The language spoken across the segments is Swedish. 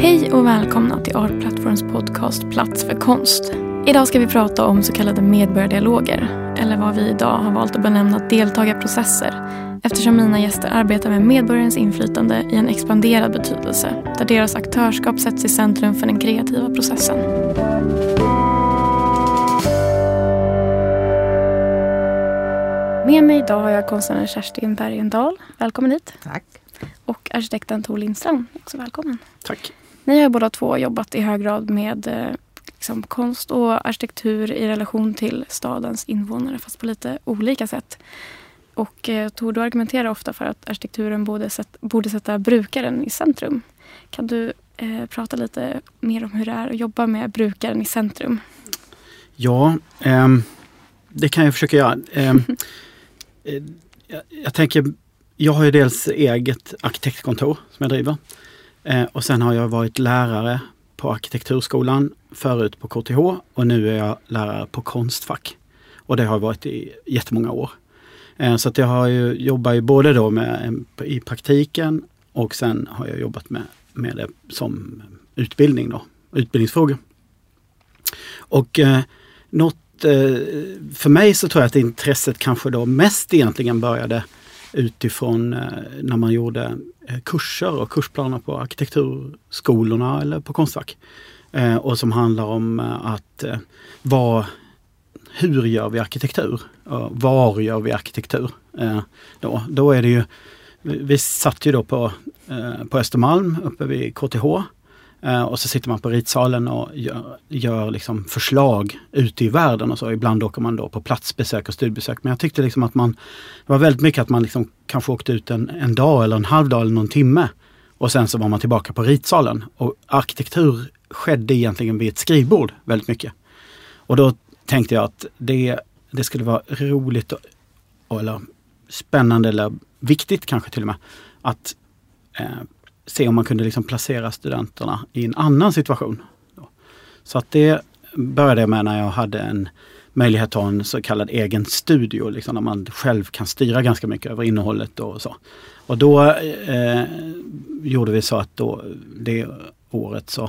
Hej och välkomna till Art Platforms podcast Plats för konst. Idag ska vi prata om så kallade medborgardialoger, eller vad vi idag har valt att benämna deltagarprocesser eftersom mina gäster arbetar med medborgarens inflytande i en expanderad betydelse där deras aktörskap sätts i centrum för den kreativa processen. Med mig idag har jag konstnären Kerstin Bergendahl. Välkommen hit. Tack. Och arkitekten Tor Lindstrand. Också välkommen. Tack. Ni har båda två jobbat i hög grad med eh, liksom, konst och arkitektur i relation till stadens invånare fast på lite olika sätt. Och eh, Tor, du argumenterar ofta för att arkitekturen borde, sätt, borde sätta brukaren i centrum. Kan du eh, prata lite mer om hur det är att jobba med brukaren i centrum? Ja, ehm, det kan jag försöka göra. Ehm, eh, jag tänker, jag har ju dels eget arkitektkontor som jag driver. Eh, och sen har jag varit lärare på arkitekturskolan, förut på KTH och nu är jag lärare på Konstfack. Och det har jag varit i jättemånga år. Eh, så att jag har ju, jobbar ju både då med, i praktiken och sen har jag jobbat med, med det som utbildning då, utbildningsfrågor. Och eh, något, eh, för mig så tror jag att intresset kanske då mest egentligen började utifrån eh, när man gjorde eh, kurser och kursplaner på arkitekturskolorna eller på Konstfack. Eh, och som handlar om att vad, hur gör vi arkitektur? Var gör vi arkitektur? Då, då är det ju, vi satt ju då på, på Östermalm uppe vid KTH Eh, och så sitter man på ritsalen och gör, gör liksom förslag ute i världen och så. Ibland åker man då på platsbesök och studiebesök. Men jag tyckte liksom att man, det var väldigt mycket att man liksom kanske åkte ut en, en dag eller en halv dag eller någon timme. Och sen så var man tillbaka på ritsalen. Och arkitektur skedde egentligen vid ett skrivbord väldigt mycket. Och då tänkte jag att det, det skulle vara roligt och, eller spännande eller viktigt kanske till och med att eh, se om man kunde liksom placera studenterna i en annan situation. Så att det började jag med när jag hade en möjlighet att ha en så kallad egen studio, liksom, där man själv kan styra ganska mycket över innehållet och så. Och då eh, gjorde vi så att då, det året så,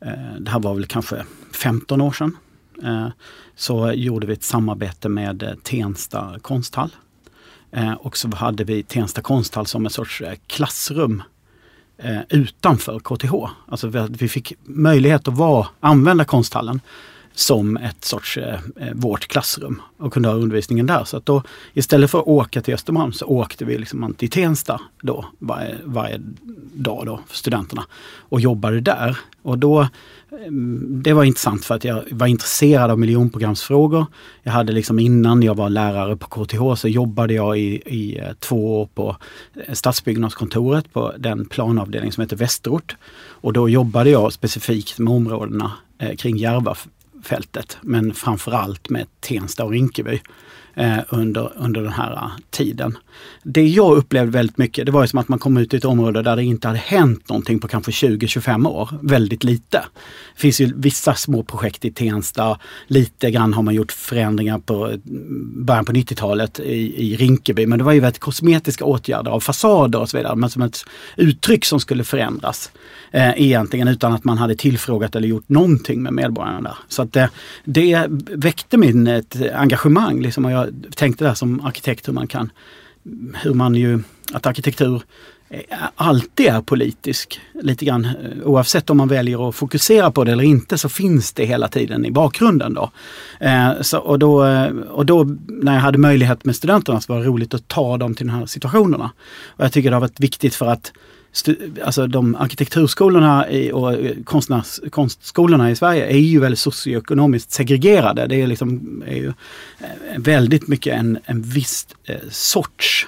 eh, det här var väl kanske 15 år sedan, eh, så gjorde vi ett samarbete med eh, Tensta konsthall. Eh, och så hade vi Tensta konsthall som en sorts eh, klassrum eh, utanför KTH. Alltså vi, vi fick möjlighet att vara, använda konsthallen som ett sorts eh, eh, vårt klassrum och kunde ha undervisningen där. Så att då istället för att åka till Östermalm så åkte vi liksom till Tensta då varje, varje dag då för studenterna och jobbade där. Och då det var intressant för att jag var intresserad av miljonprogramsfrågor. Jag hade liksom innan jag var lärare på KTH så jobbade jag i, i eh, två år på eh, stadsbyggnadskontoret på den planavdelning som heter Västerort. Och då jobbade jag specifikt med områdena eh, kring Järvafältet men framförallt med Tensta och Rinkeby eh, under, under den här eh, tiden. Det jag upplevde väldigt mycket, det var som att man kom ut i ett område där det inte hade hänt någonting på kanske 20-25 år. Väldigt lite. Det finns ju vissa små projekt i Tensta. Lite grann har man gjort förändringar på eh, början på 90-talet i, i Rinkeby. Men det var ju väldigt kosmetiska åtgärder av fasader och så vidare. Men som ett uttryck som skulle förändras. Eh, egentligen utan att man hade tillfrågat eller gjort någonting med medborgarna där. Så att det, det väckte min ett engagemang. Liksom, och jag tänkte där som arkitekt hur man kan, hur man ju, att arkitektur alltid är politisk. Lite grann eh, oavsett om man väljer att fokusera på det eller inte så finns det hela tiden i bakgrunden. Då. Eh, så, och, då, eh, och då när jag hade möjlighet med studenterna så var det roligt att ta dem till de här situationerna. Och jag tycker det har varit viktigt för att alltså de arkitekturskolorna och eh, konstnärs, konstskolorna i Sverige är ju väldigt socioekonomiskt segregerade. Det är, liksom, är ju eh, väldigt mycket en, en viss eh, sorts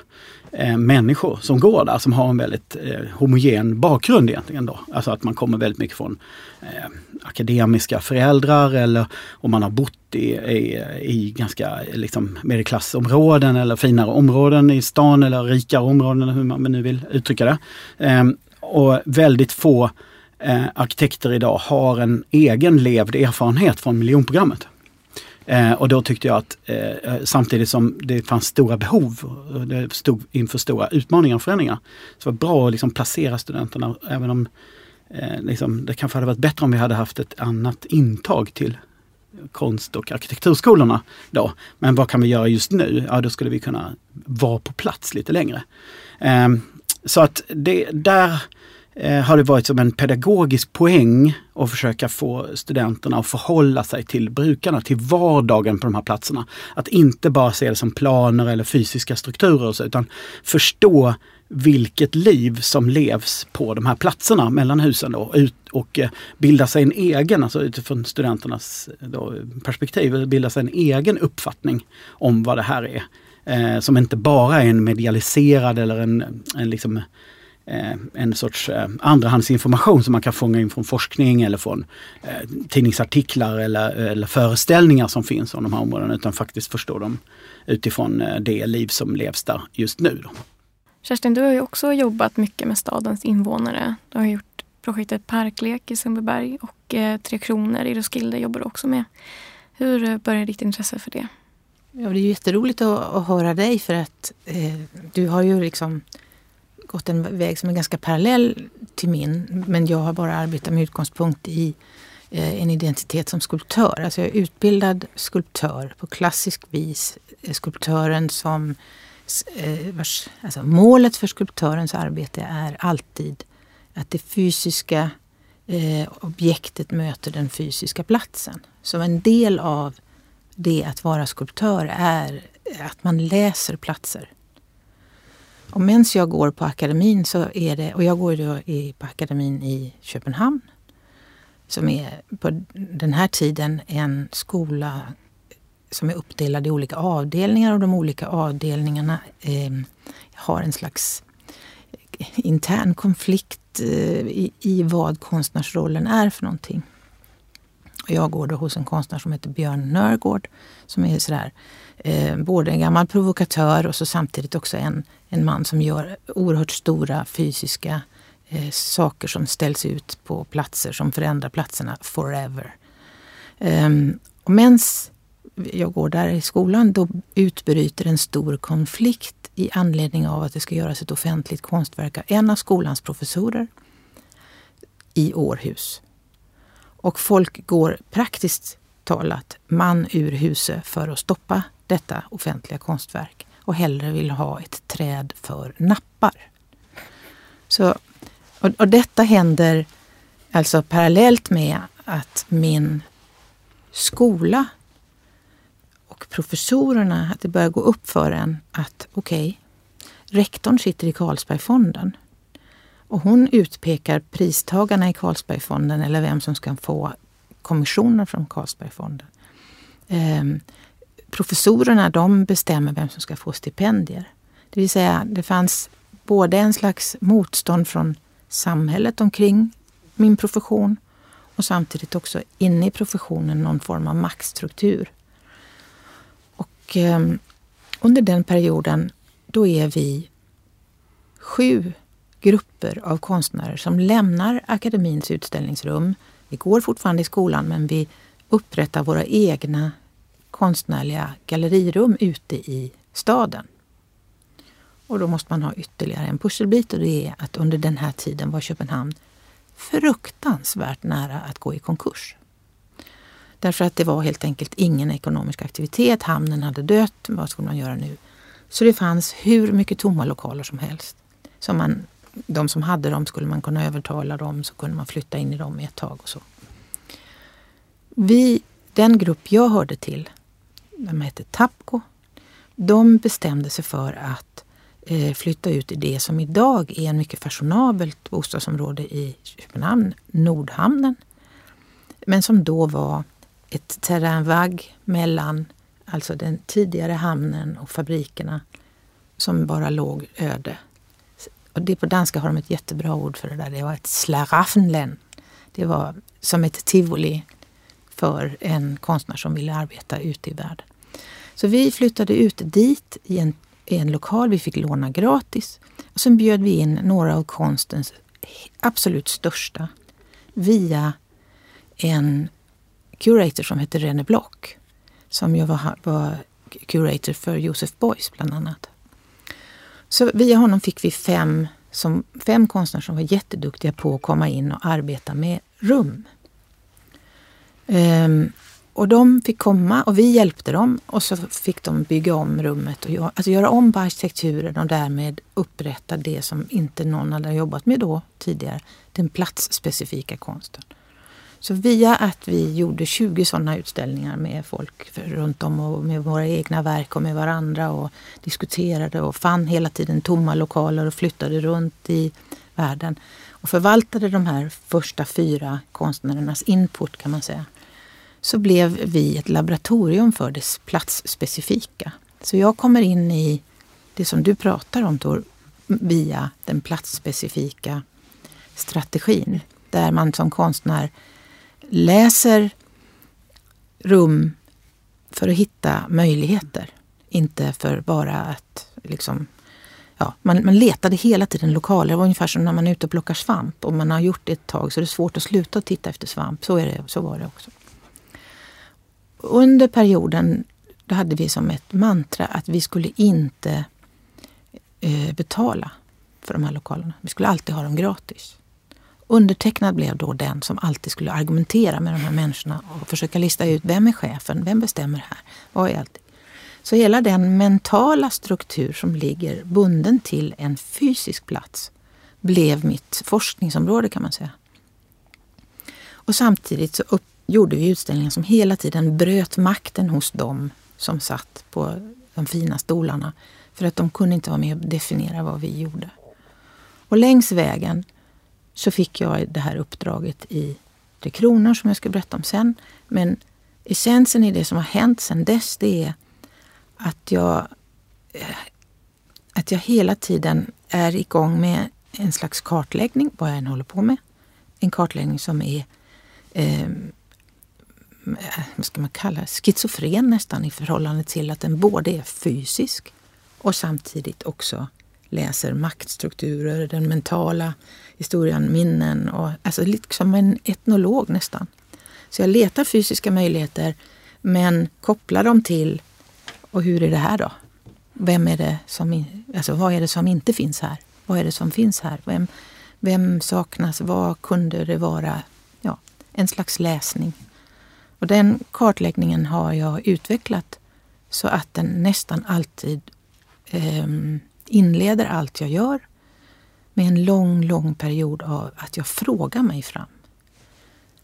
människor som går där som har en väldigt homogen bakgrund egentligen. Då. Alltså att man kommer väldigt mycket från akademiska föräldrar eller om man har bott i, i, i ganska liksom, medelklassområden eller finare områden i stan eller rikare områden, hur man nu vill uttrycka det. Eh, och väldigt få eh, arkitekter idag har en egen levd erfarenhet från miljonprogrammet. Eh, och då tyckte jag att eh, eh, samtidigt som det fanns stora behov, och det stod inför stora utmaningar och förändringar, så var det bra att liksom placera studenterna även om eh, liksom, det kanske hade varit bättre om vi hade haft ett annat intag till konst och arkitekturskolorna då. Men vad kan vi göra just nu? Ja, då skulle vi kunna vara på plats lite längre. Eh, så att det, där eh, har det varit som en pedagogisk poäng att försöka få studenterna att förhålla sig till brukarna, till vardagen på de här platserna. Att inte bara se det som planer eller fysiska strukturer så, utan förstå vilket liv som levs på de här platserna mellan husen då, ut och eh, bilda sig en egen, alltså utifrån studenternas eh, då, perspektiv, bilda sig en egen uppfattning om vad det här är. Eh, som inte bara är en medialiserad eller en, en liksom eh, en sorts eh, andrahandsinformation som man kan fånga in från forskning eller från eh, tidningsartiklar eller, eller föreställningar som finns om de här områdena utan faktiskt förstå dem utifrån eh, det liv som levs där just nu. Då. Kerstin, du har ju också jobbat mycket med stadens invånare. Du har gjort projektet Parklek i Sundbyberg och eh, Tre Kronor i Roskilde jobbar du också med. Hur eh, började ditt intresse för det? Ja, det är jätteroligt att, att höra dig för att eh, du har ju liksom gått en väg som är ganska parallell till min. Men jag har bara arbetat med utgångspunkt i eh, en identitet som skulptör. Alltså jag är utbildad skulptör på klassisk vis. Eh, skulptören som Eh, Eh, vars, alltså målet för skulptörens arbete är alltid att det fysiska eh, objektet möter den fysiska platsen. Så en del av det att vara skulptör är att man läser platser. Och medan jag går på akademin så är det, och jag går då i, på akademin i Köpenhamn som är på den här tiden en skola som är uppdelade i olika avdelningar och de olika avdelningarna eh, har en slags eh, intern konflikt eh, i, i, vad konstnärsrollen är för någonting. Och jag går då hos en konstnär som heter Björn Nörgård som är sådär, eh, både en gammal provokatör och så samtidigt också en, en man som gör oerhört stora fysiska eh, saker som ställs ut på platser som förändrar platserna forever. Eh, och mens jag går där i skolan, då utbryter en stor konflikt i anledning av att det ska göras ett offentligt konstverk av en av skolans professorer i Århus. Och folk går praktiskt talat man ur huset för att stoppa detta offentliga konstverk och hellre vill ha ett träd för nappar. Så, och, och detta händer alltså parallellt med att min skola och professorerna att det börjar gå upp för en att okej, okay, rektorn sitter i Carlsbergfonden och hon utpekar pristagarna i Carlsbergfonden eller vem som ska få kommissioner från Carlsbergfonden. Eh, professorerna de bestämmer vem som ska få stipendier. Det vill säga, det fanns både en slags motstånd från samhället omkring min profession och samtidigt också inne i professionen någon form av maktstruktur och eh, under den perioden, då är vi sju grupper av konstnärer som lämnar akademins utställningsrum. Vi går fortfarande i skolan men vi upprättar våra egna konstnärliga gallerirum ute i staden. Och då måste man ha ytterligare en pusselbit och det är att under den här tiden var Köpenhamn fruktansvärt nära att gå i konkurs. Därför att det var helt enkelt ingen ekonomisk aktivitet. Hamnen hade dött. Vad skulle man göra nu? Så det fanns hur mycket tomma lokaler som helst. Som man, de som hade dem skulle man kunna övertala dem så kunde man flytta in i dem i ett tag och så. Vi, den grupp jag hörde till, de hette Tapco, de bestämde sig för att eh, flytta ut i det som idag är en mycket fashionabelt bostadsområde i Köpenhamn, Nordhamnen. Men som då var ett terrainvagg mellan alltså den tidigare hamnen och fabrikerna som bara låg öde. Och det på danska har de ett jättebra ord för det där. Det var ett slaraffenlen. Det var som ett tivoli för en konstnär som ville arbeta ute i världen. Så vi flyttade ut dit i en, i en lokal. Vi fick låna gratis. Och sen bjöd vi in några av konstens absolut största via en curator som hette Rene Block som ju var, var curator för Joseph Beuys bland annat. Så via honom fick vi fem, som, fem konstnärer som var jätteduktiga på att komma in och arbeta med rum. Um, och de fick komma och vi hjälpte dem och så fick de bygga om rummet och göra, alltså göra om på arkitekturen och därmed upprätta det som inte någon hade jobbat med då tidigare, den platsspecifika konsten. Så via att vi gjorde 20 sådana utställningar med folk runt om och med våra egna verk och med varandra och diskuterade och fann hela tiden tomma lokaler och flyttade runt i världen och förvaltade de här första fyra konstnärernas input kan man säga så blev vi ett laboratorium för det platsspecifika. Så jag kommer in i det som du pratar om Tor, via den platsspecifika strategin. Där man som konstnär läser rum för att hitta möjligheter. Inte för bara att liksom Ja, man, man letade hela tiden lokaler. Det var ungefär som när man är ute och plockar svamp. Om man har gjort det ett tag så är det svårt att sluta titta efter svamp. Så, är det, så var det också. Under perioden då hade vi som ett mantra att vi skulle inte eh, betala för de här lokalerna. Vi skulle alltid ha dem gratis. Undertecknad blev då den som alltid skulle argumentera med de här människorna och försöka lista ut vem är chefen, vem bestämmer här, vad är allt? Så hela den mentala struktur som ligger bunden till en fysisk plats blev mitt forskningsområde kan man säga. Och samtidigt så upp, gjorde vi utställningar som hela tiden bröt makten hos dem som satt på de fina stolarna. För att de kunde inte vara med och definiera vad vi gjorde. Och längs vägen så fick jag det här uppdraget i Tre Kronor som jag ska berätta om sen. Men essensen i det som har hänt sen dess det är att jag, eh, att jag hela tiden är igång med en slags kartläggning, vad jag än håller på med. En kartläggning som är eh, eh vad ska man kalla schizofren nästan i förhållande till att den både är fysisk och samtidigt också läser maktstrukturer, den mentala historien, minnen och alltså liksom en etnolog nästan. Så jag letar fysiska möjligheter men kopplar dem till och hur är det här då? Vem är det som, alltså vad är det som inte finns här? Vad är det som finns här? Vem, vem saknas? Vad kunde det vara? Ja, en slags läsning. Och den kartläggningen har jag utvecklat så att den nästan alltid eh, inleder allt jag gör med en lång, lång period av att jag frågar mig fram.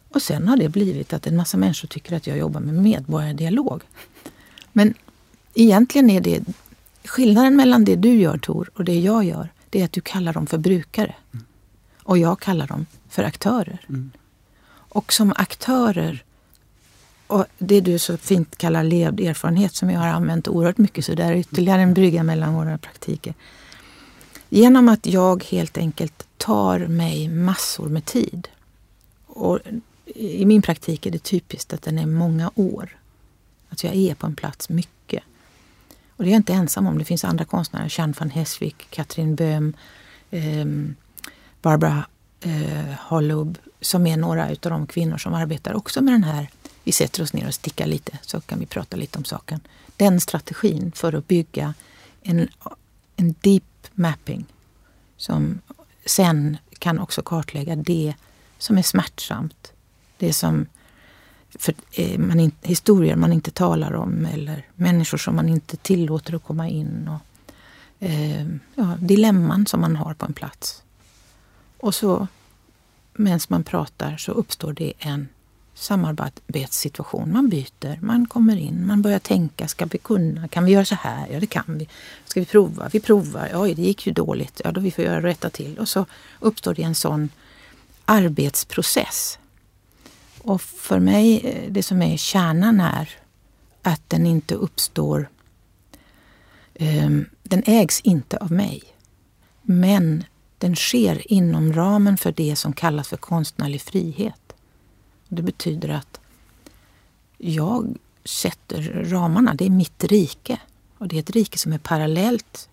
Och sen har det blivit att en massa människor tycker att jag jobbar med medborgardialog. Men egentligen är det skillnaden mellan det du gör Tor och det jag gör, det är att du kallar dem för brukare. Mm. Och jag kallar dem för aktörer. Mm. Och som aktörer och det du så fint kallar levd erfarenhet som jag har använt oerhört mycket, så det är ytterligare en brygga mellan våra praktiker. Genom att jag helt enkelt tar mig massor med tid. Och I min praktik är det typiskt att den är många år. Att jag är på en plats mycket. Och det är jag inte ensam om. Det finns andra konstnärer, Jeanne van Hesvik, Katrin Böhm, eh, Barbara eh, Hollub, som är några av de kvinnor som arbetar också med den här vi sätter oss ner och stickar lite så kan vi prata lite om saken. Den strategin för att bygga en, en deep mapping som sen kan också kartlägga det som är smärtsamt. Det som för, eh, man in, historier man inte talar om eller människor som man inte tillåter att komma in. Och, eh, ja, dilemman som man har på en plats. Och så medan man pratar så uppstår det en samarbetssituation. Man byter, man kommer in, man börjar tänka. Ska vi kunna? Kan vi göra så här? Ja, det kan vi. Ska vi prova? Vi provar. Oj, det gick ju dåligt. Ja, då vi får göra rätta till. Och så uppstår det en sån arbetsprocess. Och för mig, eh, det som är kärnan är att den inte uppstår... Um, den ägs inte av mig. Men den sker inom ramen för det som kallas för konstnärlig frihet. Det betyder att jag sätter ramarna. Det är mitt rike. Och det är ett rike som är parallellt,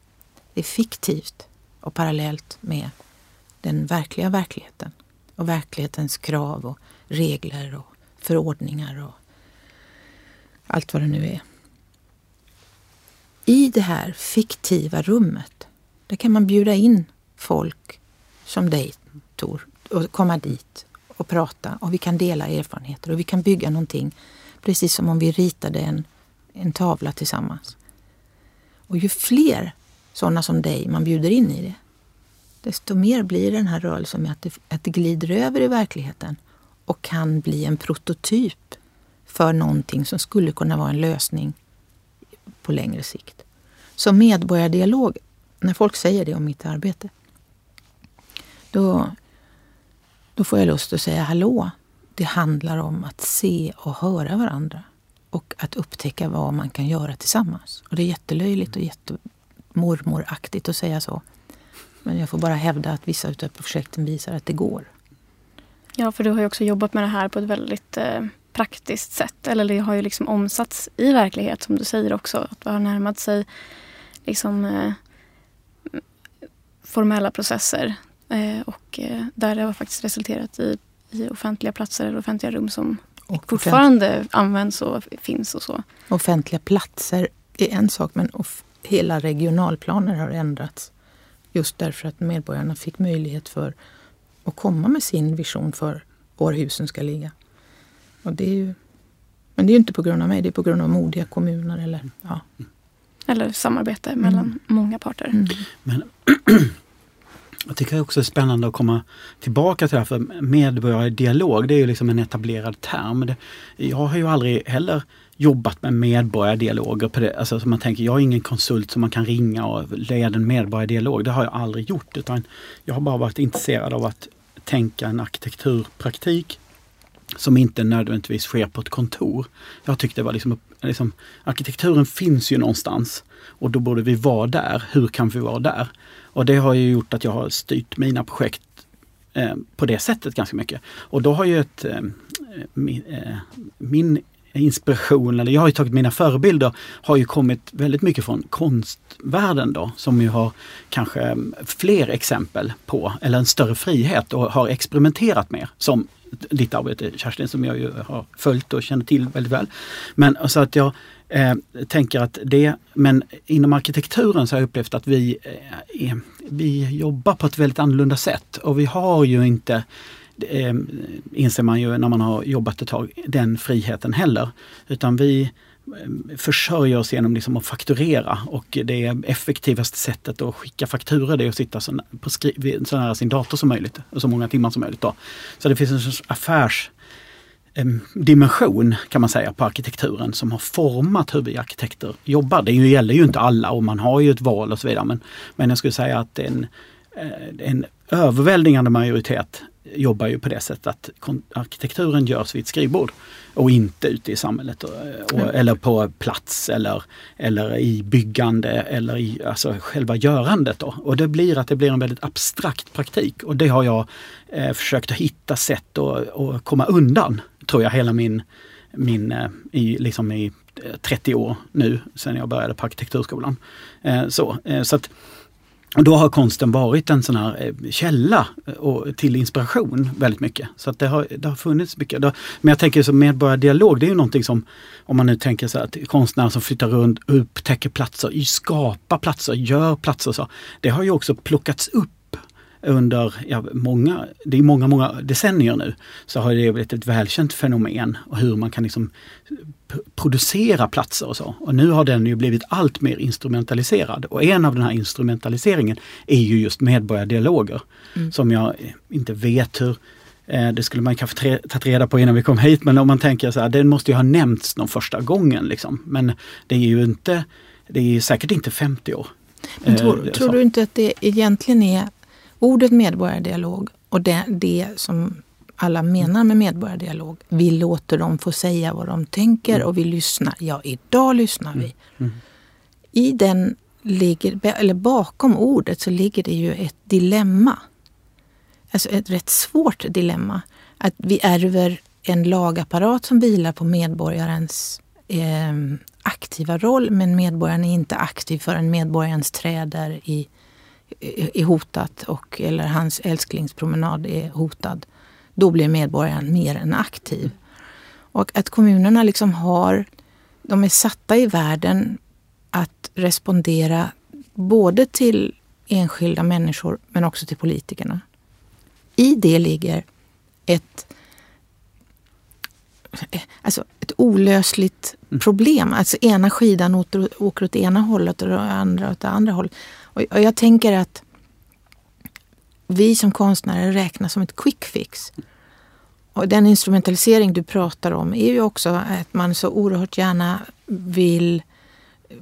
det är fiktivt och parallellt med den verkliga verkligheten. Och verklighetens krav och regler och förordningar och allt vad det nu är. I det här fiktiva rummet, där kan man bjuda in folk som dig, Tor, och komma dit och prata och vi kan dela erfarenheter och vi kan bygga någonting precis som om vi ritade en, en tavla tillsammans. Och ju fler sådana som dig man bjuder in i det, desto mer blir den här rörelsen med att det, att det glider över i verkligheten och kan bli en prototyp för någonting som skulle kunna vara en lösning på längre sikt. Så medborgardialog, när folk säger det om mitt arbete, då, då får jag lust att säga hallå. Det handlar om att se och höra varandra och att upptäcka vad man kan göra tillsammans. Och det är jättelöjligt och jättemormoraktigt att säga så. Men jag får bara hävda att vissa av projekten visar att det går. Ja, för du har ju också jobbat med det här på ett väldigt eh, praktiskt sätt. Eller det har ju liksom omsatts i verklighet som du säger också. Att det har närmat sig liksom eh, formella processer. Eh, och eh, där det har faktiskt resulterat i, i offentliga platser eller offentliga rum som och fortfarande används och finns och så. Offentliga platser är en sak men hela regionalplaner har ändrats. Just därför att medborgarna fick möjlighet för att komma med sin vision för var husen ska ligga. Och det är ju, men det är inte på grund av mig, det är på grund av modiga kommuner. Eller, ja. eller samarbete mm. mellan många parter. Mm. Men, jag tycker också det är spännande att komma tillbaka till det här för medborgardialog det är ju liksom en etablerad term. Jag har ju aldrig heller jobbat med medborgardialoger. På det. Alltså, så man tänker, jag är ingen konsult som man kan ringa och leda en medborgardialog. Det har jag aldrig gjort. utan Jag har bara varit intresserad av att tänka en arkitekturpraktik som inte nödvändigtvis sker på ett kontor. Jag tyckte det var liksom, liksom, arkitekturen finns ju någonstans och då borde vi vara där. Hur kan vi vara där? Och det har ju gjort att jag har styrt mina projekt eh, på det sättet ganska mycket. Och då har ju ett, eh, eh min, eh, min inspiration, eller jag har ju tagit mina förebilder, har ju kommit väldigt mycket från konstvärlden då, som ju har kanske mm, fler exempel på, eller en större frihet och har experimenterat mer. Som ditt arbete Kerstin, som jag ju har följt och känner till väldigt väl. Men så att jag eh, tänker att det, men inom arkitekturen så har jag upplevt att vi, eh, vi jobbar på ett väldigt annorlunda sätt och vi har ju inte eh, inser man ju när man har jobbat ett tag, den friheten heller. Utan vi ehm, försörjer oss genom liksom att fakturera och det effektivaste sättet att skicka fakturor det är att sitta så, på skri- så nära sin dator som möjligt och så många timmar som möjligt. Då. Så det finns en sorts affärsdimension ehm, kan man säga på arkitekturen som har format hur vi arkitekter jobbar. Det gäller ju inte alla och man har ju ett val och så vidare men, men jag skulle säga att en, eh, en överväldigande majoritet jobbar ju på det sättet att arkitekturen görs vid ett skrivbord och inte ute i samhället och, och, mm. eller på plats eller, eller i byggande eller i alltså själva görandet. Då. Och det blir att det blir en väldigt abstrakt praktik och det har jag eh, försökt att hitta sätt att, att komma undan, tror jag, hela min, min eh, i, liksom i 30 år nu sedan jag började på arkitekturskolan. Eh, så, eh, så att, och då har konsten varit en sån här eh, källa eh, och, till inspiration väldigt mycket. Så att det, har, det har funnits mycket. men jag tänker som medborgardialog, det är ju någonting som, om man nu tänker så att konstnärer som flyttar runt, upptäcker platser, skapar platser, gör platser. Så, det har ju också plockats upp under ja, många, det är många, många decennier nu, så har det blivit ett välkänt fenomen och hur man kan liksom producera platser och så. Och nu har den ju blivit allt mer instrumentaliserad och en av den här instrumentaliseringen är ju just medborgardialoger. Mm. Som jag inte vet hur eh, det skulle man kanske tagit reda på innan vi kom hit, men om man tänker så här, den måste ju ha nämnts någon första gången. Liksom. Men det är ju inte, det är säkert inte 50 år. Men tror, eh, tror du inte att det egentligen är ordet medborgardialog och det, det som alla menar med medborgardialog. Vi låter dem få säga vad de tänker och vi lyssnar. Ja, idag lyssnar vi. Mm. I den ligger, eller bakom ordet så ligger det ju ett dilemma. Alltså ett rätt svårt dilemma. Att vi ärver en lagapparat som vilar på medborgarens eh, aktiva roll men medborgaren är inte aktiv förrän medborgarens träder i är hotat och, eller hans älsklingspromenad är hotad, då blir medborgaren mer än aktiv. Och att kommunerna liksom har de är satta i världen att respondera både till enskilda människor men också till politikerna. I det ligger ett, alltså ett olösligt mm. problem. Alltså ena skidan åker, åt ena hållet och andra åt det andra hållet. Och, och jag tänker att vi som konstnärer räknas som ett quick fix. Och den instrumentalisering du pratar om är ju också att man så oerhört gärna vill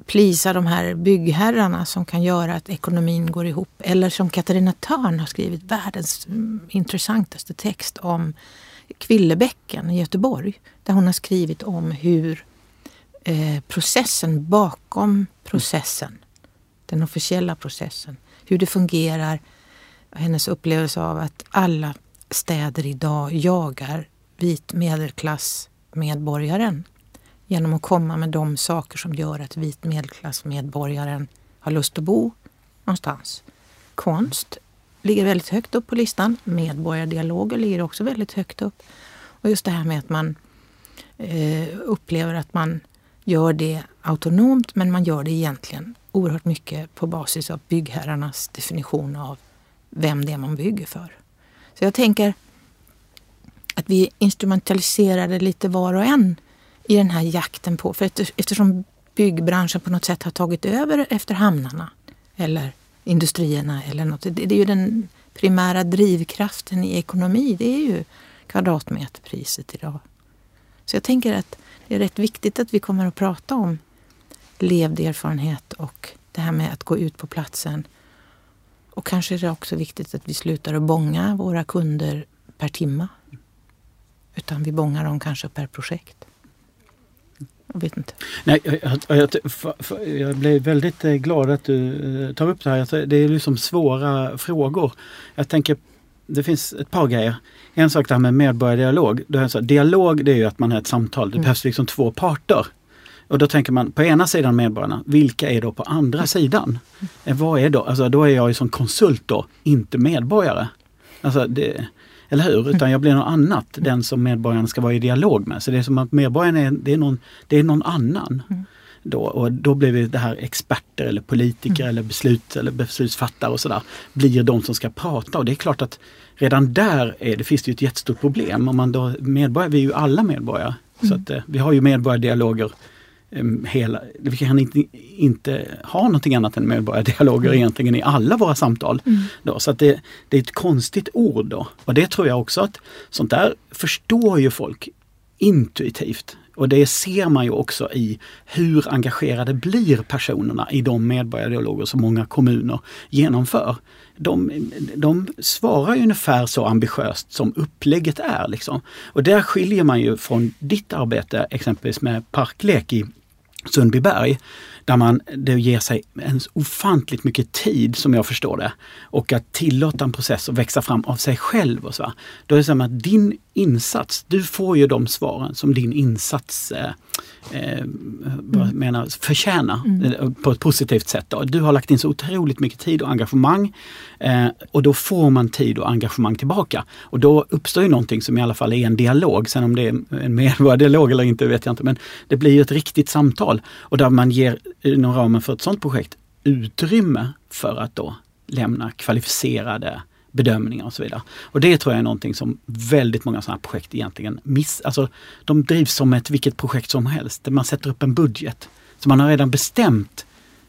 plisa de här byggherrarna som kan göra att ekonomin går ihop. Eller som Katarina Törn har skrivit världens mm, intressantaste text om Kvillebäcken i Göteborg. Där hon har skrivit om hur eh, processen bakom processen, den officiella processen, hur det fungerar. Hennes upplevelse av att alla städer idag jagar vit medelklassmedborgaren genom att komma med de saker som gör att vit medelklassmedborgaren har lust att bo någonstans. Konst ligger väldigt högt upp på listan. Medborgardialoger ligger också väldigt högt upp. Och just det här med att man eh, upplever att man gör det autonomt men man gör det egentligen oerhört mycket på basis av byggherrarnas definition av vem det är man bygger för. Så jag tänker att vi instrumentaliserar det lite var och en i den här jakten på, för eftersom byggbranschen på något sätt har tagit över efter hamnarna eller industrierna eller något. Det är ju den primära drivkraften i ekonomi, det är ju kvadratmeterpriset idag. Så jag tänker att det är rätt viktigt att vi kommer att prata om levd erfarenhet och det här med att gå ut på platsen. Och kanske är det också viktigt att vi slutar att bånga våra kunder per timma. Utan vi bångar dem kanske per projekt. Jag vet inte. Nej, jag, jag, jag blev väldigt eh, glad att du eh, tar upp det här. Det är liksom svåra frågor. Jag tänker, det finns ett par grejer. En sak det här med medborgardialog. dialog det är ju att man har ett samtal. Det mm. behövs liksom två parter. Och då tänker man på ena sidan medborgarna, vilka är då på andra mm. sidan? Mm. Vad är då? Alltså då är jag ju som konsult då, inte medborgare. Alltså det, eller hur? Utan jag blir något annat, den som medborgarna ska vara i dialog med. Så det är som att medborgarna är, det är, någon, det är någon annan. Mm. Då, och då blir vi det här experter eller politiker mm. eller beslut eller beslutsfattare och sådär. Blir de som ska prata och det är klart att redan där är det, finns det ett jättestort problem. Om man då, medborgare, vi är ju alla medborgare. Mm. Så att, eh, vi har ju medborgardialoger hela, vi kan inte, inte ha någonting annat än medborgardialoger mm. egentligen i alla våra samtal. Mm. Då, så att det, det, är ett konstigt ord då. Och det tror jag också att sånt där förstår ju folk intuitivt. Och det ser man ju också i hur engagerade blir personerna i de medborgardialoger som många kommuner genomför. De, de svarar ungefär så ambitiöst som upplägget är. Liksom. Och där skiljer man ju från ditt arbete exempelvis med parklek i Sundbyberg där man det ger sig en ofantligt mycket tid som jag förstår det. Och att tillåta en process att växa fram av sig själv. Och så. Då är det som att din insats, du får ju de svaren som din insats eh, eh, mm. menar, förtjänar mm. Eh, på ett positivt sätt. Då. Du har lagt in så otroligt mycket tid och engagemang eh, och då får man tid och engagemang tillbaka. Och då uppstår ju någonting som i alla fall är en dialog. Sen om det är en medborgardialog eller inte vet jag inte men det blir ett riktigt samtal och där man ger inom ramen för ett sådant projekt utrymme för att då lämna kvalificerade bedömningar och så vidare. Och det tror jag är någonting som väldigt många sådana projekt egentligen miss... Alltså de drivs som ett vilket projekt som helst. Man sätter upp en budget. Så man har redan bestämt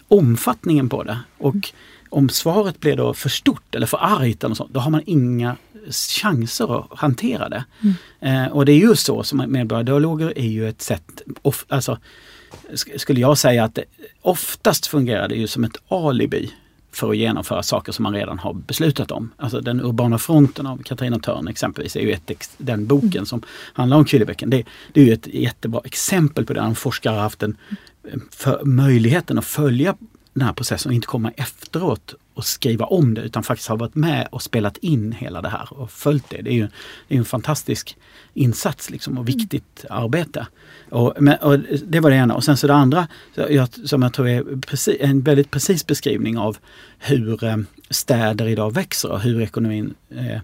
omfattningen på det. Och om svaret blir då för stort eller för argt, eller sånt, då har man inga chanser att hantera det. Mm. Eh, och det är ju så som medborgardialoger är ju ett sätt, of, alltså skulle jag säga att det oftast fungerar det ju som ett alibi för att genomföra saker som man redan har beslutat om. Alltså den urbana fronten av Katarina Törn exempelvis är ju ett, den boken mm. som handlar om Kvillebäcken. Det, det, är ju ett jättebra exempel på det. En forskare har haft en, eh, för möjligheten att följa den här processen och inte komma efteråt och skriva om det utan faktiskt ha varit med och spelat in hela det här och följt det. Det är ju det är en fantastisk insats liksom och viktigt mm. arbete. Och, men, och det var det ena. Och sen så det andra som jag tror är precis, en väldigt precis beskrivning av hur eh, städer idag växer och hur ekonomin eh,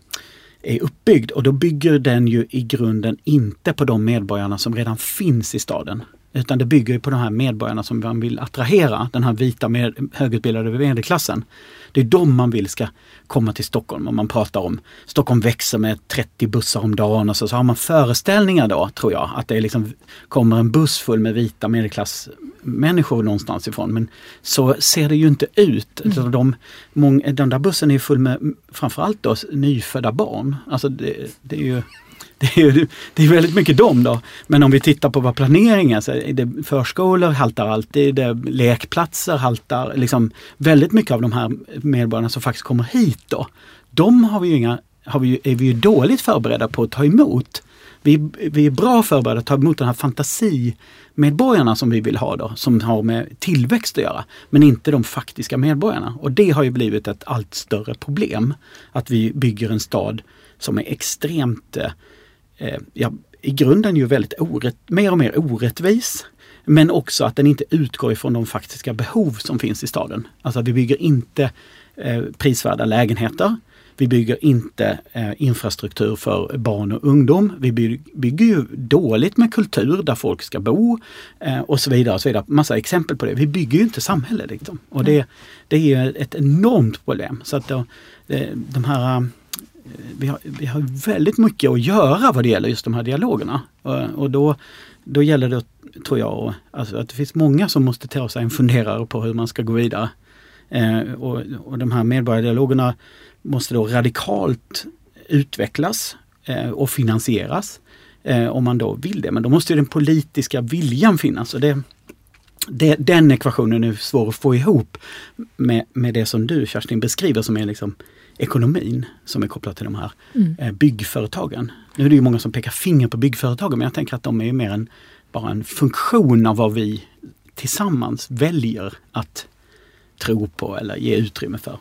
är uppbyggd. Och då bygger den ju i grunden inte på de medborgarna som redan finns i staden. Utan det bygger på de här medborgarna som man vill attrahera, den här vita med, högutbildade medelklassen. Det är de man vill ska komma till Stockholm. Om man pratar om Stockholm växer med 30 bussar om dagen och så, så har man föreställningar då, tror jag, att det liksom kommer en buss full med vita medelklassmänniskor någonstans ifrån. Men så ser det ju inte ut. Mm. De, många, den där bussen är full med framförallt då nyfödda barn. Alltså det, det är ju det är, det är väldigt mycket dem då. Men om vi tittar på vad planeringen är, så är det förskolor haltar alltid, det lekplatser haltar. Liksom väldigt mycket av de här medborgarna som faktiskt kommer hit då, de har vi ju inga, har vi, är vi ju dåligt förberedda på att ta emot. Vi, vi är bra förberedda att ta emot den här fantasimedborgarna som vi vill ha då, som har med tillväxt att göra. Men inte de faktiska medborgarna. Och det har ju blivit ett allt större problem. Att vi bygger en stad som är extremt eh, eh, ja, i grunden ju väldigt orätt, mer och mer orättvis. Men också att den inte utgår ifrån de faktiska behov som finns i staden. Alltså vi bygger inte eh, prisvärda lägenheter. Vi bygger inte eh, infrastruktur för barn och ungdom. Vi bygger, bygger ju dåligt med kultur där folk ska bo eh, och så vidare. Och så vidare. Massa exempel på det. Vi bygger ju inte samhälle. Liksom. Och det, det är ett enormt problem. Så att då, eh, de här vi har, vi har väldigt mycket att göra vad det gäller just de här dialogerna. Eh, och då, då gäller det, tror jag, alltså att det finns många som måste ta sig en funderare på hur man ska gå vidare. Eh, och, och de här medborgardialogerna måste då radikalt utvecklas eh, och finansieras. Eh, om man då vill det. Men då måste den politiska viljan finnas. Och det, det, den ekvationen är svår att få ihop med, med det som du Kerstin beskriver som är liksom ekonomin som är kopplad till de här mm. Eh, byggföretagen. Nu är det ju många som pekar finger på byggföretagen men jag tänker att de är mer en, bara en funktion av vad vi tillsammans väljer att tro på eller ge utrymme för.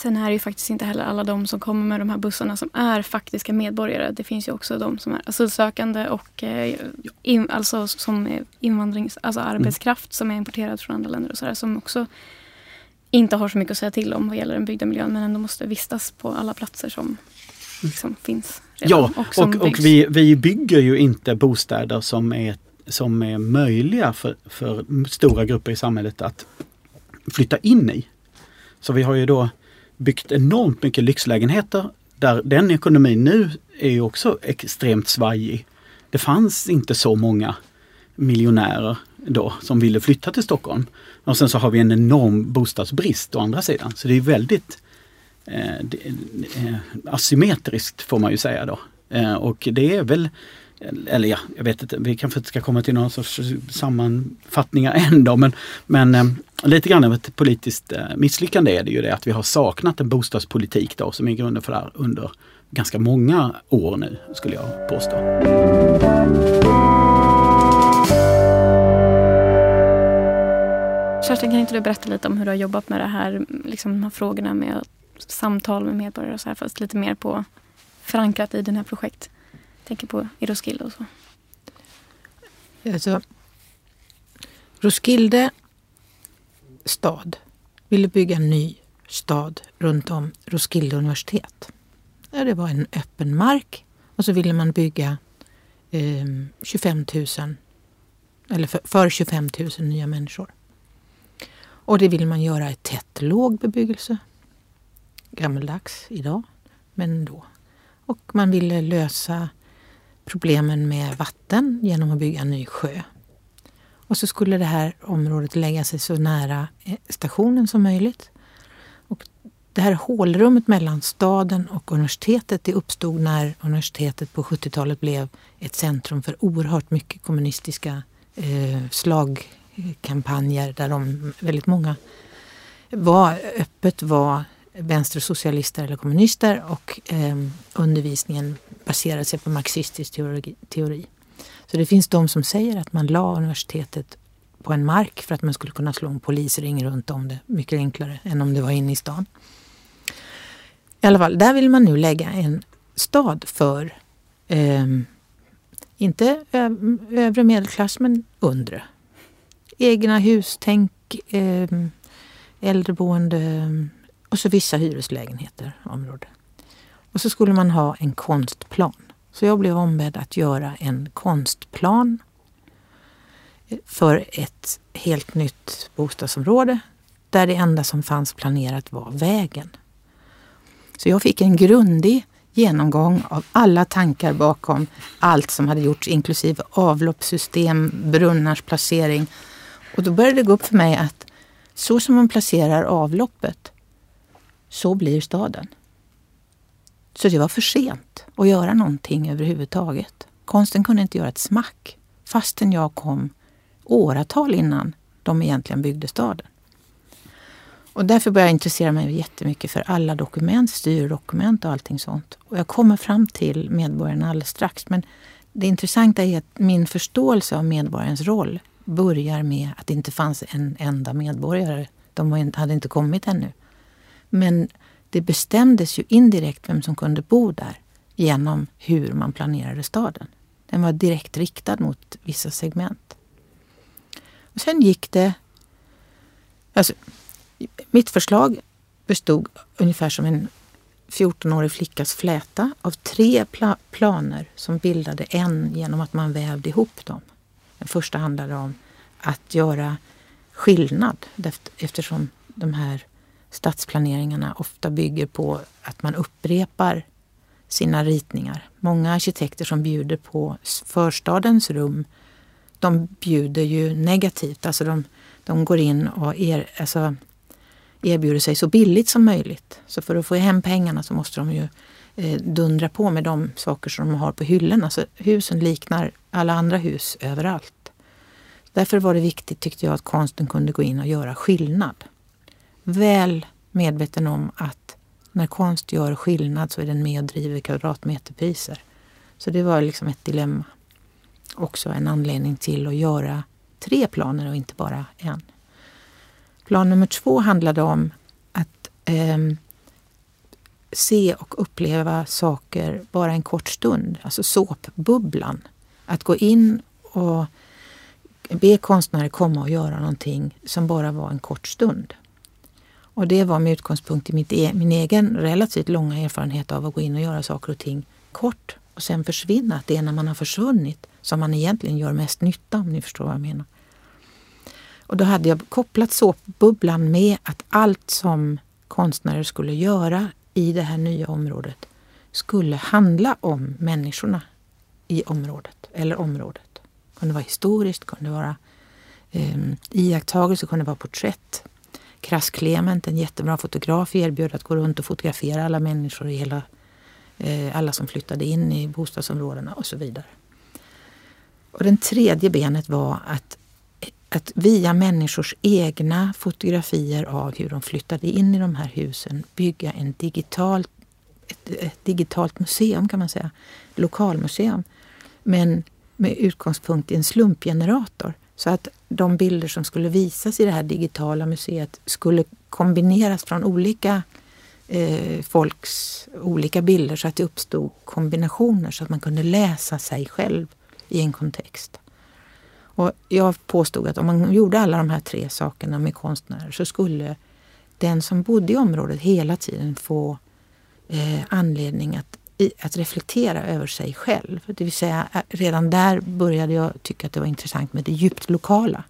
Sen är det ju faktiskt inte heller alla de som kommer med de här bussarna som är faktiska medborgare. Det finns ju också de som är asylsökande och eh, in, alltså som är invandrings, alltså arbetskraft mm. som är importerad från andra länder och sådär som också inte har så mycket att säga till om vad gäller den byggda miljön men ändå måste vistas på alla platser som liksom finns. Redan, ja, och, och, och vi, vi bygger ju inte bostäder som är, som är möjliga för, för stora grupper i samhället att flytta in i. Så vi har ju då byggt enormt mycket lyxlägenheter där den ekonomin nu är ju också extremt svajig. Det fanns inte så många miljonärer då som ville flytta till Stockholm. Och sen så har vi en enorm bostadsbrist å andra sidan. Så det är väldigt eh, eh, asymmetriskt får man ju säga då. Eh, och det är väl eller ja, jag vet inte, vi kanske inte ska komma till någon sorts sammanfattningar ändå men, men eh, lite grann av ett politiskt eh, misslyckande är det ju det att vi har saknat en bostadspolitik då som är grunden för det här under ganska många år nu skulle jag påstå. Kerstin, kan inte du berätta lite om hur du har jobbat med det här, liksom de här frågorna med samtal med medborgare och så här, fast lite mer på förankrat i dina projekt? Jag tänker på i Roskilde och så. Alltså, Roskilde stad ville bygga en ny stad runt om Roskilde universitet. Det var en öppen mark och så ville man bygga eh, 25 000, eller för, för 25 000 nya människor. Och det vill man göra i tätt låg bebyggelse. Gammeldags idag, men då. Och man ville lösa problemen med vatten genom att bygga en ny sjö. Och så skulle det här området lägga sig så nära eh, stationen som möjligt. Och det här hålrummet mellan staden och universitetet det uppstod när universitetet på 70-talet blev ett centrum för oerhört mycket kommunistiska eh, slag kampanjer där de, väldigt många var öppet var vänstersocialister eller kommunister och eh, undervisningen baserade sig på marxistisk teori, teori. Så det finns de som säger att man la universitetet på en mark för att man skulle kunna slå en polisring runt om det mycket enklare än om det var inne i stan. I alla fall, där vill man nu lägga en stad för eh, inte övre medelklass men undre egna hus, tänk eh, äldreboende och så vissa hyreslägenheter område. Och så skulle man ha en konstplan. Så jag blev ombedd att göra en konstplan eh, för ett helt nytt bostadsområde där det enda som fanns planerat var vägen. Så jag fick en grundig genomgång av alla tankar bakom allt som hade gjorts inklusive avloppssystem, brunnars placering. Och då började det gå upp för mig att så som man placerar avloppet så blir staden. Så det var för sent att göra någonting överhuvudtaget. Konsten kunde inte göra ett smack fastän jag kom åratal innan de egentligen byggde staden. Och därför började jag intressera mig jättemycket för alla dokument, styrdokument och allting sånt. Och jag kommer fram till medborgarna alldeles strax. Men det intressanta är att min förståelse av medborgarens roll börjar med att det inte fanns en enda medborgare. De hade inte kommit ännu. Men det bestämdes ju indirekt vem som kunde bo där genom hur man planerade staden. Den var direkt riktad mot vissa segment. Och sen gick det... Alltså, mitt förslag bestod ungefär som en 14-årig flickas fläta av tre pla planer som bildade en genom att man vävde ihop dem. Den första handlade om att göra skillnad eftersom de här stadsplaneringarna ofta bygger på att man upprepar sina ritningar. Många arkitekter som bjuder på förstadens rum, de bjuder ju negativt. Alltså de, de går in och er, alltså, erbjuder sig så billigt som möjligt. Så för att få hem pengarna så måste de ju eh, dundra på med de saker som de har på hyllorna. Så alltså husen liknar alla andra hus överallt. Därför var det viktigt, tyckte jag, att konsten kunde gå in och göra skillnad. Väl medveten om att när konst gör skillnad så är den med och driver kvadratmeterpriser. Så det var liksom ett dilemma. Också en anledning till att göra tre planer och inte bara en. Plan nummer två handlade om att eh, se och uppleva saker bara en kort stund. Alltså såpbubblan. Att gå in och be konstnärer komma och göra någonting som bara var en kort stund. Och det var med utgångspunkt i mitt e min egen relativt långa erfarenhet av att gå in och göra saker och ting kort och sen försvinna. Att det är när man har försvunnit som man egentligen gör mest nytta om ni förstår vad jag menar. Och då hade jag kopplat såpbubblan med att allt som konstnärer skulle göra i det här nya området skulle handla om människorna i området, eller området. Det kunde vara historiskt, kunde vara eh, iakttagelser, kunde vara porträtt. Krass Clement, en jättebra fotograf, erbjöd att gå runt och fotografera alla människor i hela, eh, alla som flyttade in i bostadsområdena och så vidare. Och den tredje benet var att att via människors egna fotografier av hur de flyttade in i de här husen bygga en digital, ett, ett digitalt museum kan man säga, lokalmuseum. Men med utgångspunkt i en slumpgenerator. Så att de bilder som skulle visas i det här digitala museet skulle kombineras från olika eh, folks olika bilder så att det uppstod kombinationer så att man kunde läsa sig själv i en kontext. Och jag påstod att om man gjorde alla de här tre sakerna med konstnärer så skulle den som bodde i området hela tiden få eh, anledning att, i, att reflektera över sig själv. Det vill säga, redan där började jag tycka att det var intressant med det djupt lokala.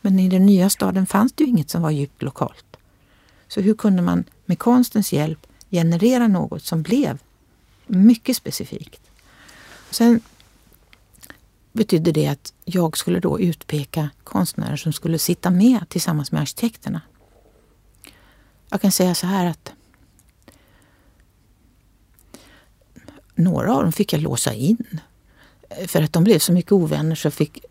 Men i den nya staden fanns det ju inget som var djupt lokalt. Så hur kunde man med konstens hjälp generera något som blev mycket specifikt? Sen betydde det att jag skulle då utpeka konstnärer som skulle sitta med tillsammans med arkitekterna. Jag kan säga så här att några av dem fick jag låsa in. För att de blev så mycket ovänner så jag fick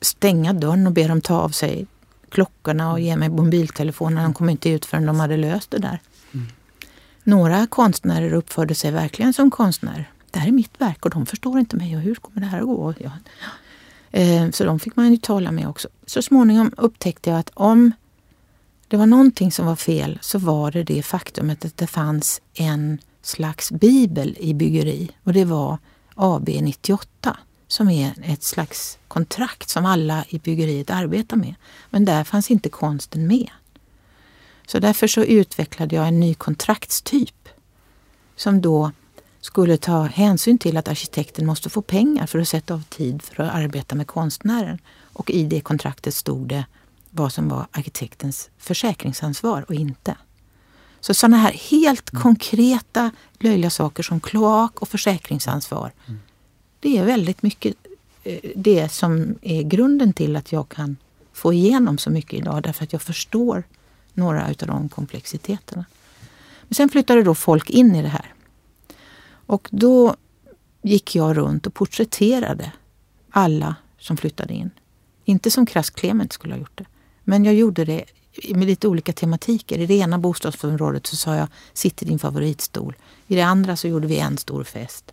stänga dörren och be dem ta av sig klockorna och ge mig mobiltelefonen. De kom inte ut förrän de hade löst det där. Mm. Några konstnärer uppförde sig verkligen som konstnärer det här är mitt verk och de förstår inte mig och hur kommer det här att gå? Ja. Eh, så de fick man ju tala med också. Så småningom upptäckte jag att om det var någonting som var fel så var det det faktumet att det fanns en slags bibel i byggeri och det var AB 98 som är ett slags kontrakt som alla i byggeriet arbetar med. Men där fanns inte konsten med. Så därför så utvecklade jag en ny kontraktstyp som då skulle ta hänsyn till att arkitekten måste få pengar för att sätta av tid för att arbeta med konstnären. Och i det kontraktet stod det vad som var arkitektens försäkringsansvar och inte. Så sådana här helt mm. konkreta löjliga saker som kloak och försäkringsansvar. Mm. Det är väldigt mycket eh, det som är grunden till att jag kan få igenom så mycket idag. Därför att jag förstår några av de komplexiteterna. Men sen flyttade då folk in i det här. Och då gick jag runt och porträtterade alla som flyttade in. Inte som Krask Clement skulle ha gjort det. Men jag gjorde det med lite olika tematiker. I det ena bostadsområdet så sa jag sitt i din favoritstol. I det andra så gjorde vi en stor fest.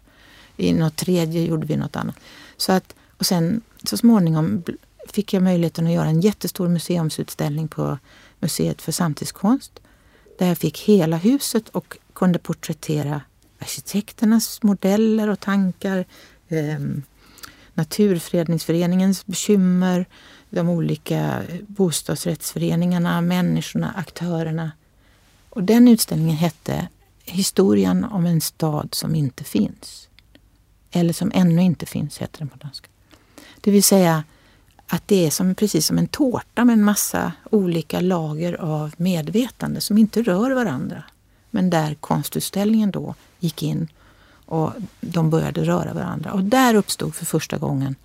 I något tredje gjorde vi något annat. Så att, och sen så småningom fick jag möjligheten att göra en jättestor museumsutställning på Museet för samtidskonst. Där jag fick hela huset och kunde porträttera arkitekternas modeller och tankar. Eh, Naturfredningsföreningens bekymmer, de olika bostadsrättsföreningarna, människorna, aktörerna. Och den utställningen hette Historien om en stad som inte finns. Eller som ännu inte finns, heter den på danska. Det vill säga att det är som, precis som en tårta med en massa olika lager av medvetande som inte rör varandra. Men där konstutställningen då gick in och de började röra varandra. Och där uppstod för första gången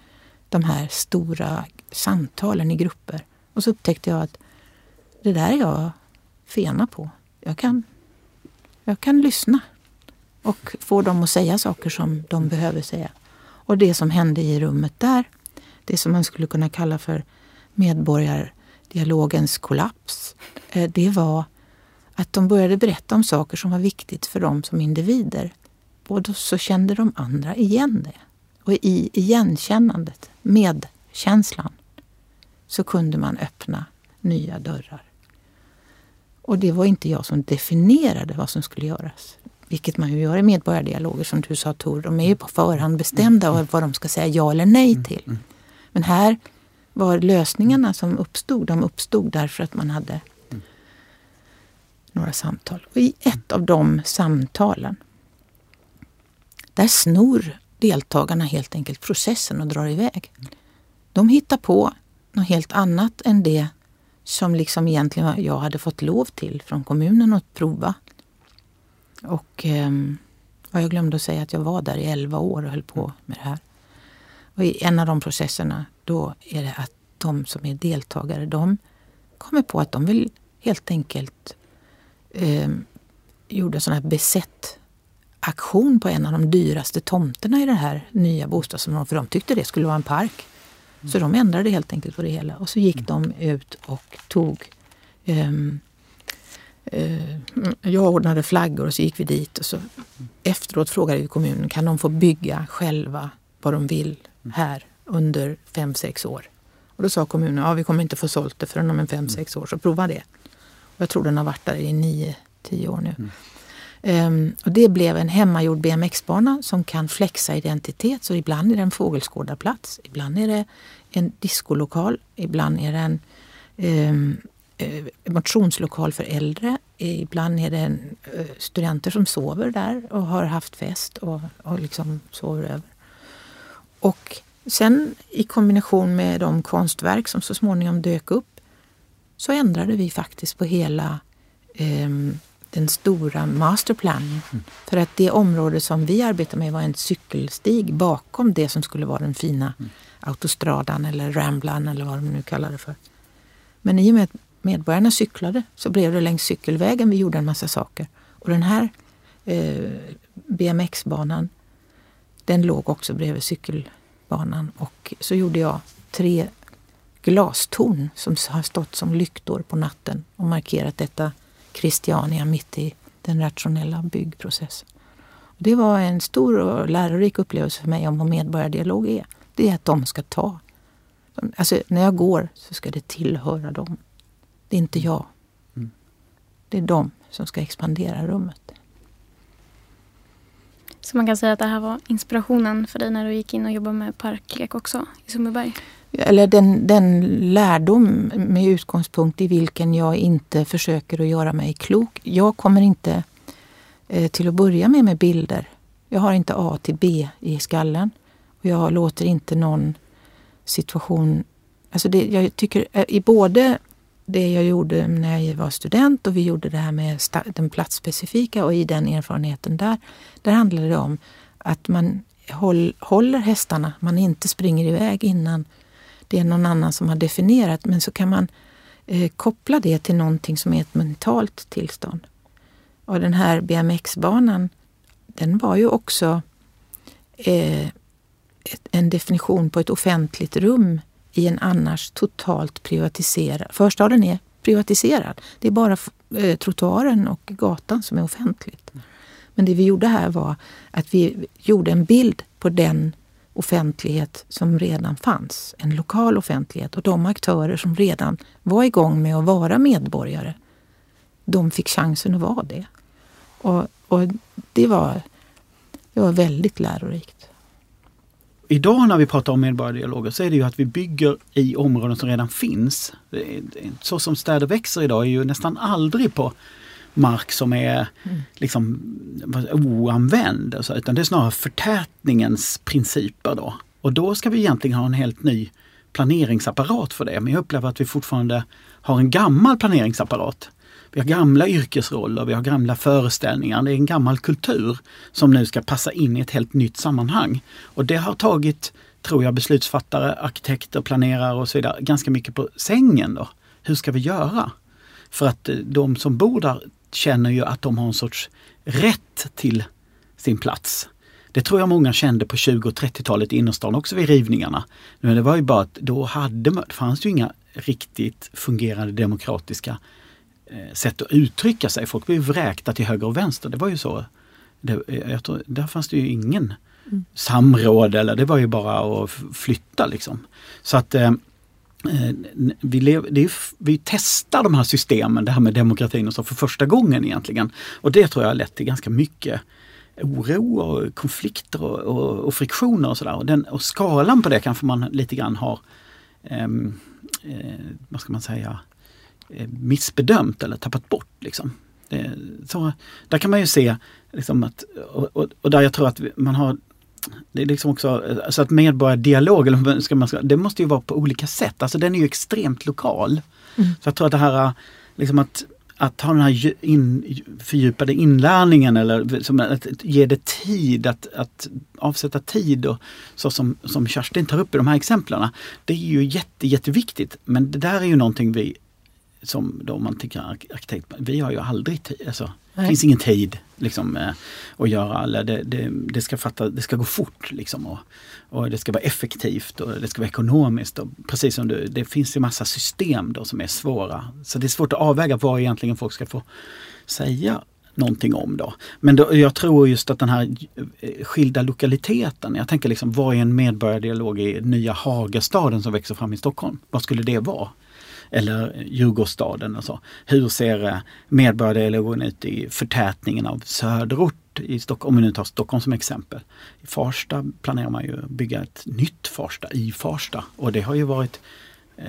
de här stora samtalen i grupper. Och så upptäckte jag att det där är jag fena på. Jag kan, jag kan lyssna och få dem att säga saker som de behöver säga. Och det som hände i rummet där, det som man skulle kunna kalla för medborgardialogens kollaps, eh, det var att de började berätta om saker som var viktigt för dem som individer. Och då så kände de andra igen det. Och i igenkännandet, medkänslan, så kunde man öppna nya dörrar. Och det var inte jag som definierade vad som skulle göras. Vilket man ju gör i medborgardialoger som du sa Tor. De är ju på förhand bestämda av vad de ska säga ja eller nej mm, till. Mm. Men här var lösningarna som uppstod, de uppstod därför att man hade några samtal. Och i ett av de samtalen, där snor deltagarna helt enkelt processen och drar iväg. De hittar på något helt annat än det som liksom egentligen jag hade fått lov till från kommunen att prova. Och eh, jag glömde att säga att jag var där i elva år och höll på med det här. Och i en av de processerna då är det att de som är deltagare, de kommer på att de vill helt enkelt eh, gjorde en sån här besätt aktion på en av de dyraste tomterna i det här nya bostadsområdet. För de tyckte det skulle vara en park. Så de ändrade helt enkelt på det hela. Och så gick de ut och tog um, jag ordnade flaggor och så gick vi dit och så efteråt frågade vi kommunen, kan de få bygga själva vad de vill här under fem sex år? Och då sa kommunen, ja vi kommer inte få sålt det förrän om en fem sex år, så prova det. Och jag tror den har varit där i nio tio år nu. Um, och det blev en hemmagjord BMX-bana som kan flexa identitet. Så ibland är det en fågelskådarplats, ibland är det en diskolokal, ibland är det en um, motionslokal för äldre. Ibland är det en, uh, studenter som sover där och har haft fest och, och liksom sover över. Och sen i kombination med de konstverk som så småningom dök upp så ändrade vi faktiskt på hela um, den stora masterplanen. Mm. För att det område som vi arbetar med var en cykelstig bakom det som skulle vara den fina mm. autostradan eller ramblan eller vad de nu kallar det för. Men i och med att medborgarna cyklade så blev det längs cykelvägen vi gjorde en massa saker. Och den här eh, BMX-banan den låg också bredvid cykelbanan. Och så gjorde jag tre glastorn som har stått som lyktor på natten och markerat detta Christiania mitt i den rationella byggprocessen. Det var en stor och lärorik upplevelse för mig om vad medborgardialog är. Det är att de ska ta. Alltså, när jag går så ska det tillhöra dem. Det är inte jag. Mm. Det är de som ska expandera rummet. Så man kan säga att det här var inspirationen för dig när du gick in och jobbade med parklek också i Sundbyberg? Eller den, den lärdom med utgångspunkt i vilken jag inte försöker att göra mig klok. Jag kommer inte eh, till att börja med med bilder. Jag har inte A till B i skallen. Och jag låter inte någon situation Alltså det, jag tycker eh, i både det jag gjorde när jag var student och vi gjorde det här med den platsspecifika och i den erfarenheten där, där handlade det om att man håll, håller hästarna, man inte springer iväg innan det är någon annan som har definierat, men så kan man eh, koppla det till någonting som är ett mentalt tillstånd. Och den här BMX-banan, den var ju också eh, en definition på ett offentligt rum i en annars totalt privatiserad... Förstaden är privatiserad. Det är bara eh, trottoaren och gatan som är offentligt. Men det vi gjorde här var att vi gjorde en bild på den offentlighet som redan fanns. En lokal offentlighet och de aktörer som redan var igång med att vara medborgare. De fick chansen att vara det. Och, och det, var, det var väldigt lärorikt. Idag när vi pratar om medborgardialoger så är det ju att vi bygger i områden som redan finns. Så som städer växer idag är ju nästan aldrig på mark som är mm. liksom oanvänd. Så, utan det är snarare förtätningens principer då. Och då ska vi egentligen ha en helt ny planeringsapparat för det. Men jag upplever att vi fortfarande har en gammal planeringsapparat. Vi har gamla yrkesroller, vi har gamla föreställningar. Det är en gammal kultur som nu ska passa in i ett helt nytt sammanhang. Och det har tagit, tror jag, beslutsfattare, arkitekter, planerare och så vidare ganska mycket på sängen. Då. Hur ska vi göra? För att eh, de som bor där känner ju att de har en sorts rätt till sin plats. Det tror jag många kände på 20 och 30-talet i innerstan också vid rivningarna. Men det var ju bara att då hade man, fanns det ju inga riktigt fungerande demokratiska eh, sätt att uttrycka sig. Folk blev vräkta till höger och vänster. Det var ju så. Det, jag tror, där fanns det ju ingen mm. samråd eller det var ju bara att flytta liksom. Så att eh, Eh, Eh, vi, lev, är, vi testar de här systemen, det här med demokratin och så för första gången egentligen. Och det tror jag har lett till ganska mycket oro och konflikter och, och, och friktioner och sådär. Och, den, och skalan på det kanske man lite grann har, ehm, eh, vad ska man säga, eh, missbedömt eller tappat bort. Liksom. Eh, så, där kan man ju se liksom att, och, och, där jag tror att man har det är liksom också, alltså att medborgardialog, eller ska man det måste ju vara på olika sätt. Alltså den är ju extremt lokal. Mm. Så jag tror att det här, liksom att, att ha den här in, fördjupade inlärningen eller som att ge det tid, att, att avsätta tid och så som, som Kerstin tar upp i de här exemplen. Det är ju jätte, jätteviktigt. Men det där är ju någonting vi som då man tycker arkitekt, vi har ju aldrig tid. Alltså, det finns ingen tid liksom, eh, att göra. Det, det, det, ska fatta, det ska gå fort liksom, och, och, det ska vara effektivt och det ska vara ekonomiskt. Och precis som du, det finns ju massa system då som är svåra. Så det är svårt att avväga vad egentligen folk ska få säga någonting om. Då. Men då, jag tror just att den här eh, skilda lokaliteten, jag tänker liksom vad är en medborgardialog i nya Hagastaden som växer fram i Stockholm? Vad skulle det vara? Eller Djurgårdsstaden och så. Hur ser eh, medborgardialogen ut i förtätningen av söderort i Stockholm, om vi nu tar Stockholm som exempel. I Farsta planerar man ju att bygga ett nytt Farsta i Farsta och det har ju varit, eh,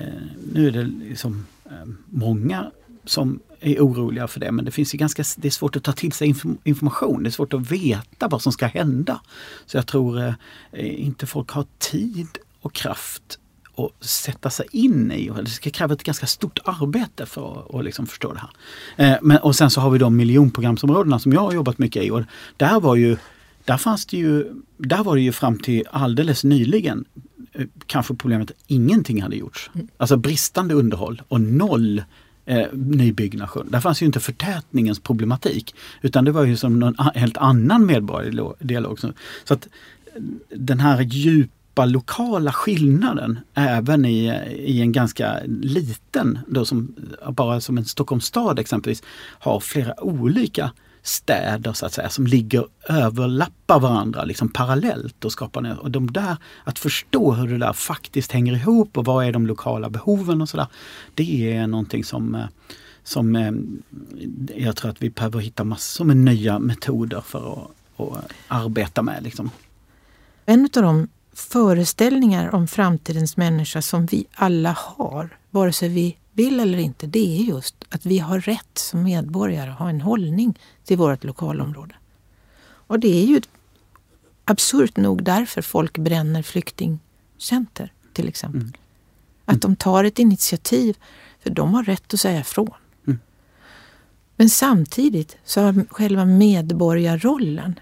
nu är det liksom eh, många som är oroliga för det men det finns ju ganska, det är svårt att ta till sig information, det är svårt att veta vad som ska hända. Så jag tror eh, inte folk har tid och kraft att sätta sig in i. Det ska kräva ett ganska stort arbete för att, liksom förstå det här. Eh, men, och sen så har vi de miljonprogramsområdena som jag har jobbat mycket i. Och där var ju, där fanns det ju, där var det ju fram till alldeles nyligen eh, kanske problemet att ingenting hade gjorts. Mm. Alltså bristande underhåll och noll eh, nybyggnation. Där fanns ju inte förtätningens problematik utan det var ju som någon helt annan medborgardialog. Så att den här djup skapa lokala skillnaden även i, i en ganska liten, då som, bara som en Stockholms stad exempelvis, har flera olika städer så att säga som ligger överlappar varandra liksom parallellt och skapar och de där, att förstå hur det där faktiskt hänger ihop och vad är de lokala behoven och sådär. Det är någonting som, eh, som eh, jag tror att vi behöver hitta massor med nya metoder för att, att arbeta med. Liksom. En av de föreställningar om framtidens människa som vi alla har, vare sig vi vill eller inte, det är just att vi har rätt som medborgare att ha en hållning till vårt lokalområde. Och det är ju absurt nog därför folk bränner flyktingcenter till exempel. Mm. Att de tar ett initiativ, för de har rätt att säga ifrån. Mm. Men samtidigt så har själva medborgarrollen,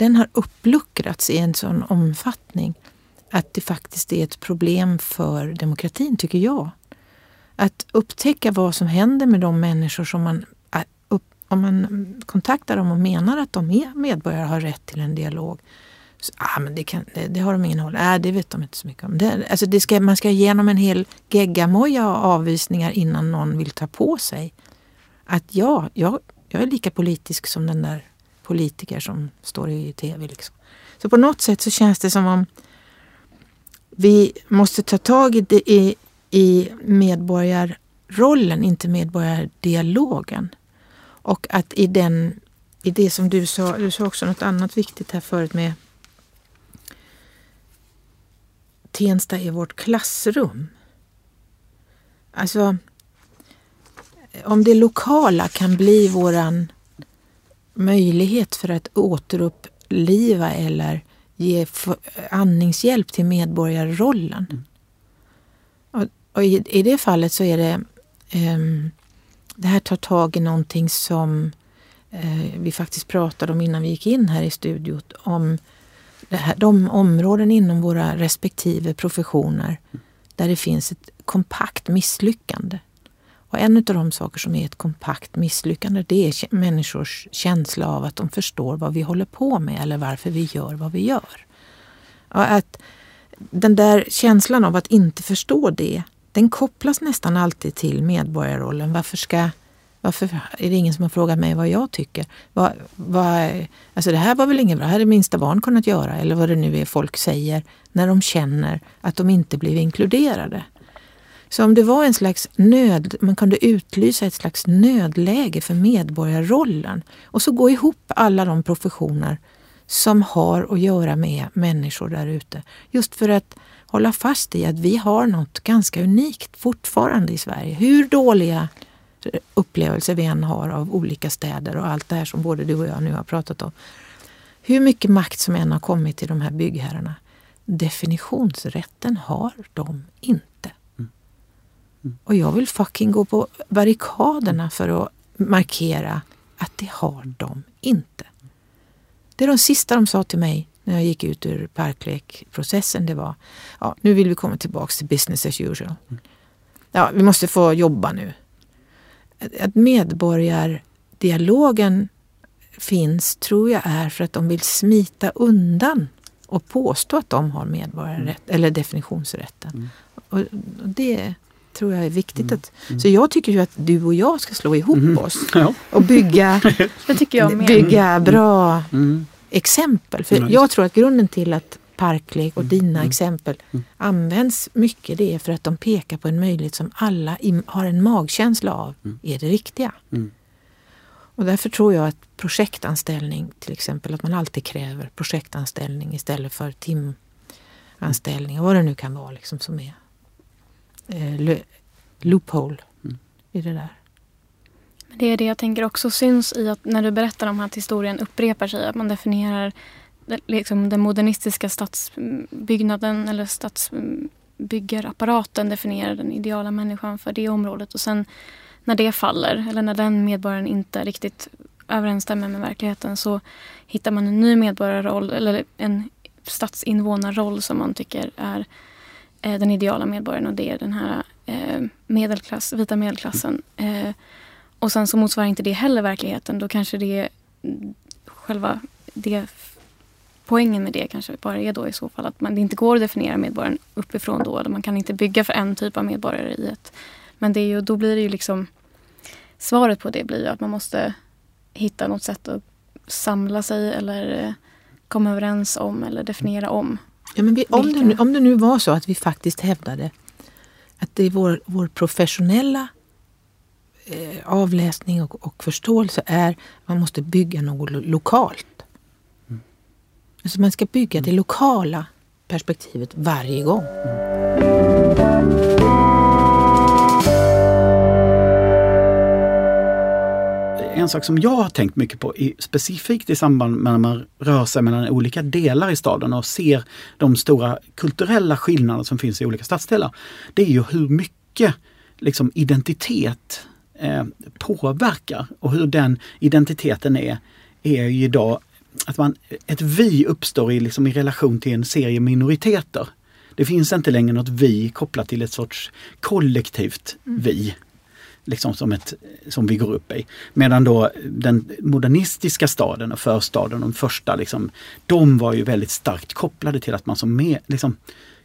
den har uppluckrats i en sån omfattning att det faktiskt är ett problem för demokratin, tycker jag. Att upptäcka vad som händer med de människor som man äh, om man kontaktar dem och menar att de är medborgare och har rätt till en dialog. Så, ah, men det, kan, det, det har de ingen håll. Äh, det vet de inte så mycket om. Det, alltså det ska, man ska igenom en hel geggamoja av avvisningar innan någon vill ta på sig att ja, jag, jag är lika politisk som den där politiker som står i tv. Liksom. Så på något sätt så känns det som om vi måste ta tag i, det, i, i medborgarrollen, inte medborgardialogen. Och att i, den, i det som du sa, du sa också något annat viktigt här förut med Tensta är vårt klassrum. Alltså, om det lokala kan bli våran möjlighet för att återuppliva eller ge andningshjälp till medborgarrollen. Mm. Och, och i, i, det fallet så är det um, det här tar tag i någonting som eh, vi faktiskt pratade om innan vi gick in här i studion. Om här, de områden inom våra respektive professioner där det finns ett kompakt misslyckande. Och en av de saker som är ett kompakt misslyckande det är människors känsla av att de förstår vad vi håller på med eller varför vi gör vad vi gör. Och att den där känslan av att inte förstå det den kopplas nästan alltid till medborgarrollen. Varför, ska, varför är det ingen som har frågat mig vad jag tycker? Vad, vad, alltså det här var väl inget bra, det hade minsta barn kunnat göra eller vad det nu är folk säger när de känner att de inte blev inkluderade. Så om det var en slags nöd, man kunde utlysa ett slags nödläge för medborgarrollen och så gå ihop alla de professioner som har att göra med människor där ute. Just för att hålla fast i att vi har något ganska unikt fortfarande i Sverige. Hur dåliga upplevelser vi än har av olika städer och allt det här som både du och jag nu har pratat om. Hur mycket makt som än har kommit till de här byggherrarna. Definitionsrätten har de inte. Och jag vill fucking gå på barrikaderna för att markera att det har de inte. Det är de sista de sa till mig när jag gick ut ur parklekprocessen, det var ja, nu vill vi komma tillbaks till business as usual. Ja, vi måste få jobba nu. Att medborgardialogen finns tror jag är för att de vill smita undan och påstå att de har medborgarrätt mm. eller definitionsrätten. Mm. Och det tror jag är viktigt. Mm. Att, så jag tycker ju att du och jag ska slå ihop mm. oss ja. och bygga, bygga bra mm exempel. För mm. jag tror att grunden till att parklek och mm. dina mm. exempel mm. används mycket det är för att de pekar på en möjlighet som alla har en magkänsla av mm. är det riktiga. Mm. Och därför tror jag att projektanställning till exempel, att man alltid kräver projektanställning istället för timanställning och vad det nu kan vara liksom som är eh, loophole i det där. Det är det jag tänker också syns i att när du berättar om att historien upprepar sig, att man definierar liksom den modernistiska stadsbyggnaden eller stadsbyggarapparaten definierar den ideala människan för det området och sen när det faller eller när den medborgaren inte riktigt överensstämmer med verkligheten så hittar man en ny medborgarroll eller en stadsinvånarroll som man tycker är eh, Eh, den ideala medborgaren och det är den här eh, medelklass, vita medelklassen. Eh, och sen så motsvarar inte det heller verkligheten. Då kanske det själva det poängen med det kanske bara är då i så fall att man det inte går att definiera medborgaren uppifrån då. Eller man kan inte bygga för en typ av medborgare i ett. Men det är ju, då blir det ju liksom svaret på det blir ju att man måste hitta något sätt att samla sig eller eh, komma överens om eller definiera om. Ja, men vi, om, det nu, om det nu var så att vi faktiskt hävdade att det är vår, vår professionella Eh, avläsning och, och, förståelse är att man måste bygga något lo lokalt. Mm. Alltså man ska bygga det lokala perspektivet varje gång. En sak som jag har tänkt mycket på, i, specifikt i samband med när man rör sig mellan olika delar i staden och ser de stora kulturella skillnader som finns i olika stadsdelar. Det är ju hur mycket liksom, identitet eh, påverkar och hur den identiteten är, är ju idag att man, ett vi uppstår i, liksom, i relation till en serie minoriteter. Det finns inte längre något vi kopplat till ett sorts kollektivt vi mm liksom som, ett, som vi går upp i. Medan då den modernistiska staden och förstaden, de första, liksom, de var ju väldigt starkt kopplade till att man som med, liksom,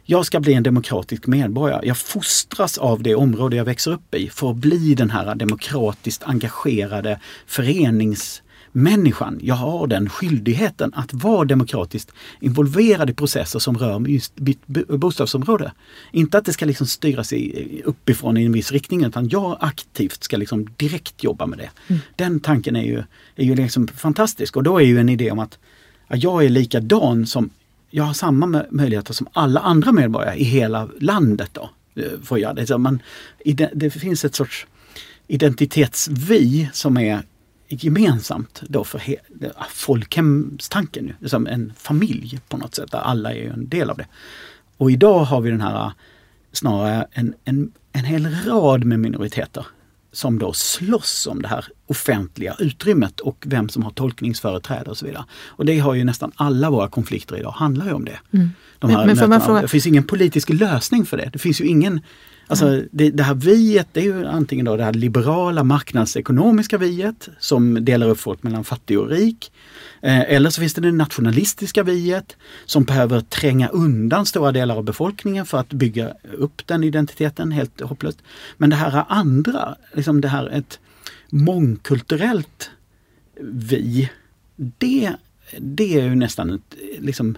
jag ska bli en demokratisk medborgare. Jag fostras av det område jag växer upp i för att bli den här demokratiskt engagerade förenings människan, jag har den skyldigheten att vara demokratiskt involverad i processer som rör just bostadsområde. Inte att det ska liksom styras i, uppifrån i en viss riktning utan jag aktivt ska liksom direkt jobba med det. Mm. Den tanken är ju, är ju liksom fantastisk och då är ju en idé om att, jag är likadan som, jag har samma möjligheter som alla andra medborgare i hela landet. Då, eh, för jag. Det, man, det finns ett sorts identitetsvi som är gemensamt då för folkhemstanken, som en familj på något sätt, där alla är en del av det. Och idag har vi den här snarare en, en, en hel rad med minoriteter som då slåss om det här offentliga utrymmet och vem som har tolkningsföreträde och så vidare. Och det har ju nästan alla våra konflikter idag handlar ju om det. Mm. De men, men fråga... Det finns ingen politisk lösning för det. Det finns ju ingen Alltså mm. det, det, här viet, det är ju antingen då det här liberala marknadsekonomiska viet som delar upp folk mellan fattig och rik. Eh, eller så finns det det nationalistiska viet som behöver tränga undan stora delar av befolkningen för att bygga upp den identiteten, helt hopplöst. Men det här andra, liksom det här ett mångkulturellt vi, det, det är ju nästan ett, liksom,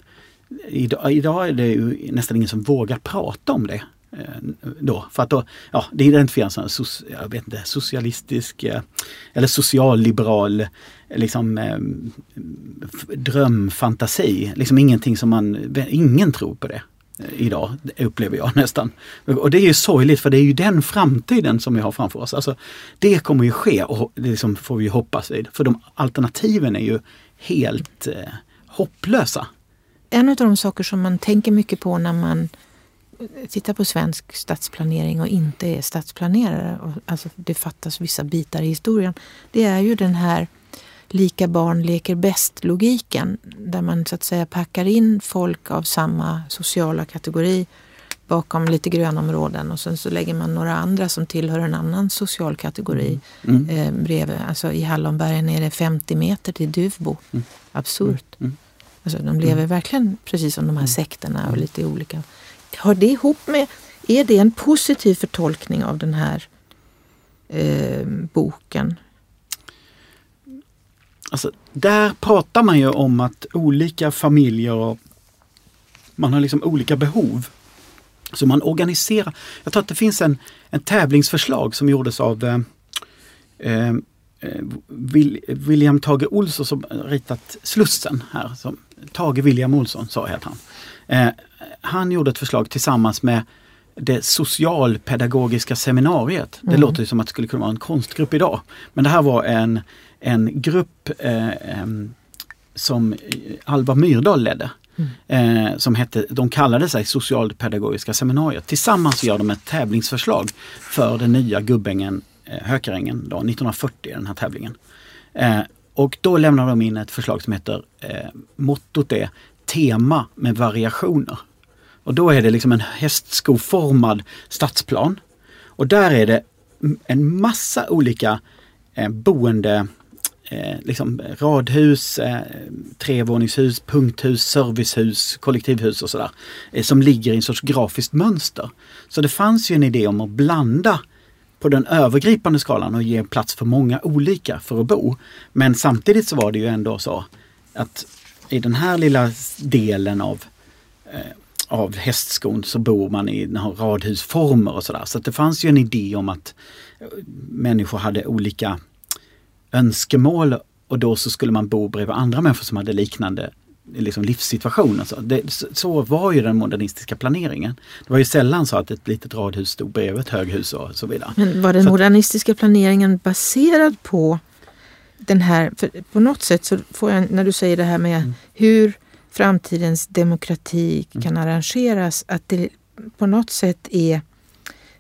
idag, idag är det ju nästan ingen som vågar prata om det. Eh, då, för att då, ja, det identifieras som so, jag vet inte, socialistisk eh, eller socialliberal eh, liksom, drömfantasi. Liksom ingenting som man, ingen tror på det idag, upplever jag nästan. Och det är ju sorgligt för det är ju den framtiden som vi har framför oss. Alltså, det kommer ju ske och det liksom får vi hoppas vid. För de alternativen är ju helt eh, hopplösa. En av de saker som man tänker mycket på när man tittar på svensk stadsplanering och inte är stadsplanerare, alltså det fattas vissa bitar i historien, det är ju den här lika barn leker bäst-logiken där man så att säga packar in folk av samma sociala kategori bakom lite grönområden och sen så lägger man några andra som tillhör en annan social kategori mm. eh, bredvid. Alltså I Hallonbergen är det 50 meter till Duvbo. Mm. Absurt. Mm. Alltså, de lever mm. verkligen precis som de här mm. sekterna och mm. lite olika Hör det ihop med, är det en positiv förtolkning av den här eh, boken? Alltså, där pratar man ju om att olika familjer och man har liksom olika behov. Så man organiserar. Jag tror att det finns en, en tävlingsförslag som gjordes av eh, eh, William Tage Olsson som ritat Slussen här. Som, Tage William Olsson, så heter han. Eh, han gjorde ett förslag tillsammans med det socialpedagogiska seminariet. Det mm. låter som att det skulle kunna vara en konstgrupp idag. Men det här var en, en grupp eh, som Alva Myrdal ledde. Mm. Eh, som hette, de kallade sig Socialpedagogiska seminariet. Tillsammans gör de ett tävlingsförslag för den nya Gubbängen eh, Hökarängen då, 1940, den här tävlingen. Eh, och då lämnar de in ett förslag som heter, eh, mottot är tema med variationer. Och då är det liksom en hästskoformad stadsplan. Och där är det en massa olika eh, boende, eh, liksom radhus, eh, trevåningshus, punkthus, servicehus, kollektivhus och sådär. Eh, som ligger i en sorts grafiskt mönster. Så det fanns ju en idé om att blanda på den övergripande skalan och ge plats för många olika för att bo. Men samtidigt så var det ju ändå så att i den här lilla delen av, eh, av hästskon så bor man i radhusformer och sådär. Så det fanns ju en idé om att eh, människor hade olika önskemål och då så skulle man bo bredvid andra människor som hade liknande liksom livssituation. Alltså. Det, så var ju den modernistiska planeringen. Det var ju sällan så att ett litet radhus stod bredvid ett höghus och så vidare. Men var den modernistiska planeringen baserad på den här, på något sätt så får jag, när du säger det här med Mm. hur framtidens demokrati kan arrangeras, att det på något sätt är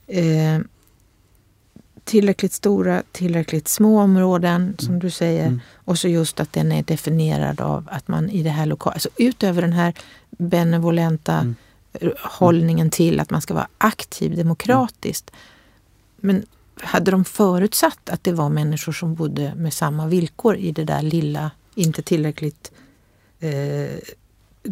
eh, tillräckligt stora, tillräckligt små områden som du säger. Mm. Och så just att den är definierad av att man i det här lokala, alltså utöver den här benevolenta Mm. hållningen till att man ska vara aktiv demokratiskt. Men hade de förutsatt att det var människor som bodde med samma villkor i det där lilla, inte tillräckligt eh,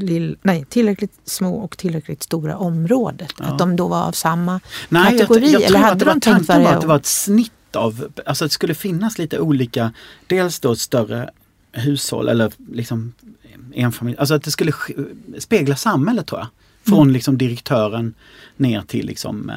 lill, nej, tillräckligt små och tillräckligt stora området. Ja. Att de då var av samma Nej, jag, kategori? jag eller hade de tänkt tanken var varje att det var ett snitt av, alltså att det skulle finnas lite olika, dels då större hushåll eller liksom enfamilj, alltså att det skulle sk- spegla samhället tror jag. Från Mm. liksom direktören ner till liksom eh,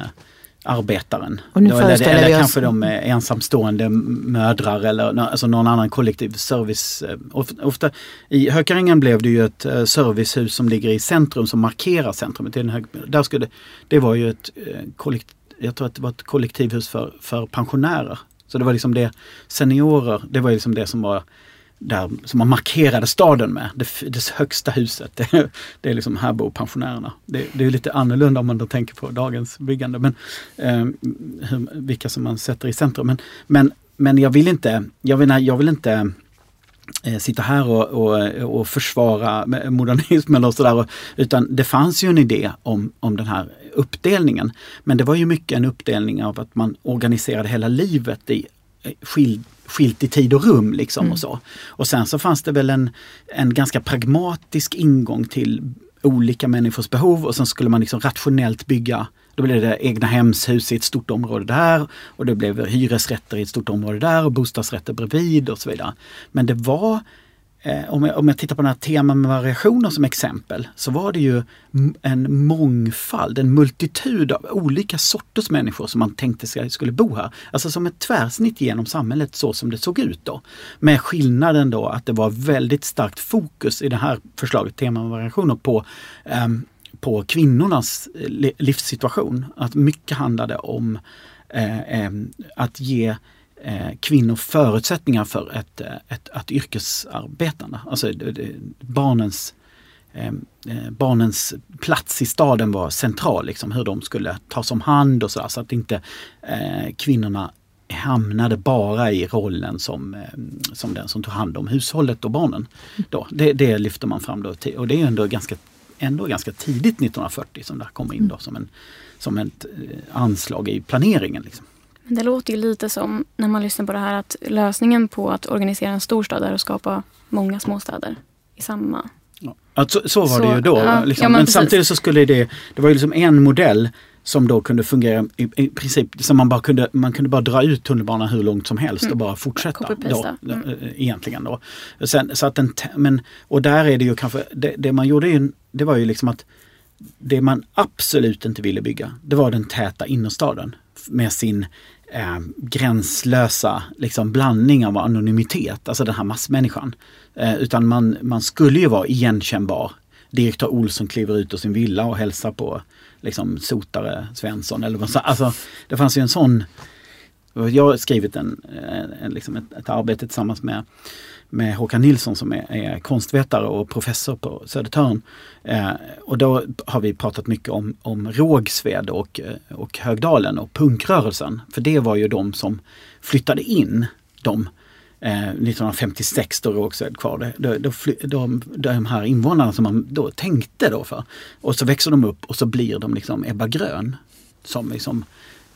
arbetaren. Och nu eller eller vi oss- kanske de är ensamstående mödrar eller alltså någon annan kollektiv service. eh, of- Ofta, I Hökarängen blev det ju ett eh, servicehus som ligger i centrum som markerar centrumet. Där skulle, det var ju ett eh, kollektiv, jag tror att det var ett kollektivhus för, för pensionärer. Så det var liksom det, seniorer, det var liksom det som var där som man markerade staden med. Det, det högsta huset. Det, det är liksom här bor pensionärerna. Det, det är lite annorlunda om man då tänker på dagens byggande. Men, eh, hur, vilka som man sätter i centrum. Men, men, men jag vill inte, jag vill, jag vill inte eh, sitta här och, och, och försvara modernismen och sådär. Utan det fanns ju en idé om, om den här uppdelningen. Men det var ju mycket en uppdelning av att man organiserade hela livet i eh, skild, skilt i tid och rum liksom Mm. och så. Och sen så fanns det väl en, en ganska pragmatisk ingång till olika människors behov och sen skulle man liksom rationellt bygga då blev det egna hemshus i ett stort område där och det blev hyresrätter i ett stort område där och bostadsrätter bredvid och så vidare. Men det var, eh, om, jag, om jag tittar på den här teman med variationer som exempel, så var det ju en mångfald, en multitud av olika sorters människor som man tänkte sig skulle bo här. Alltså som ett tvärsnitt genom samhället så som det såg ut då. Med skillnaden då att det var väldigt starkt fokus i det här förslaget, teman med variationer, på ehm, på kvinnornas eh, livssituation. Att mycket handlade om eh, eh, att ge eh, kvinnor förutsättningar för ett, eh, ett, ett yrkesarbetande. Alltså det, det, barnens, eh, eh, barnens plats i staden var central, liksom, hur de skulle tas om hand och så, så att inte eh, kvinnorna hamnade bara i rollen som, som den som tog hand om hushållet och barnen. Då. Det, det lyfter man fram då och det är ändå ganska, ändå ganska tidigt 1940 som det här kommer in då som, en, som ett anslag i planeringen. Liksom. Det låter ju lite som, när man lyssnar på det här, att lösningen på att organisera en storstad är att skapa många småstäder i samma... Ja. Att så, så var Så, det ju då. ja, liksom. ja, men men samtidigt så skulle det, det var ju liksom en modell som då kunde fungera i, i princip, som man bara kunde, man kunde bara dra ut tunnelbanan hur långt som helst och bara fortsätta. Då, då, Mm. eh, Egentligen då. Sen, så att den, men, och där är det ju kanske, det, det man gjorde ju, det var ju liksom att det man absolut inte ville bygga, det var den täta innerstaden med sin eh, gränslösa liksom, blandning av anonymitet, alltså den här massmänniskan. Eh, utan man, man skulle ju vara igenkännbar. Direktör Olsson kliver ut ur sin villa och hälsar på liksom, sotare Svensson. Eller vad alltså, det fanns ju en sån jag har skrivit en, en, en, liksom ett, ett arbete tillsammans med, med Håkan Nilsson som är, är konstvetare och professor på Södertörn. Eh, och då har vi pratat mycket om, om Rågsved och, eh, och Högdalen och punkrörelsen. För det var ju de som flyttade in de eh, 1956 då Rågsved kvar. Då, då de, de här invånarna som man då tänkte då för. Och så växer de upp och så blir de liksom Ebba Grön. Som liksom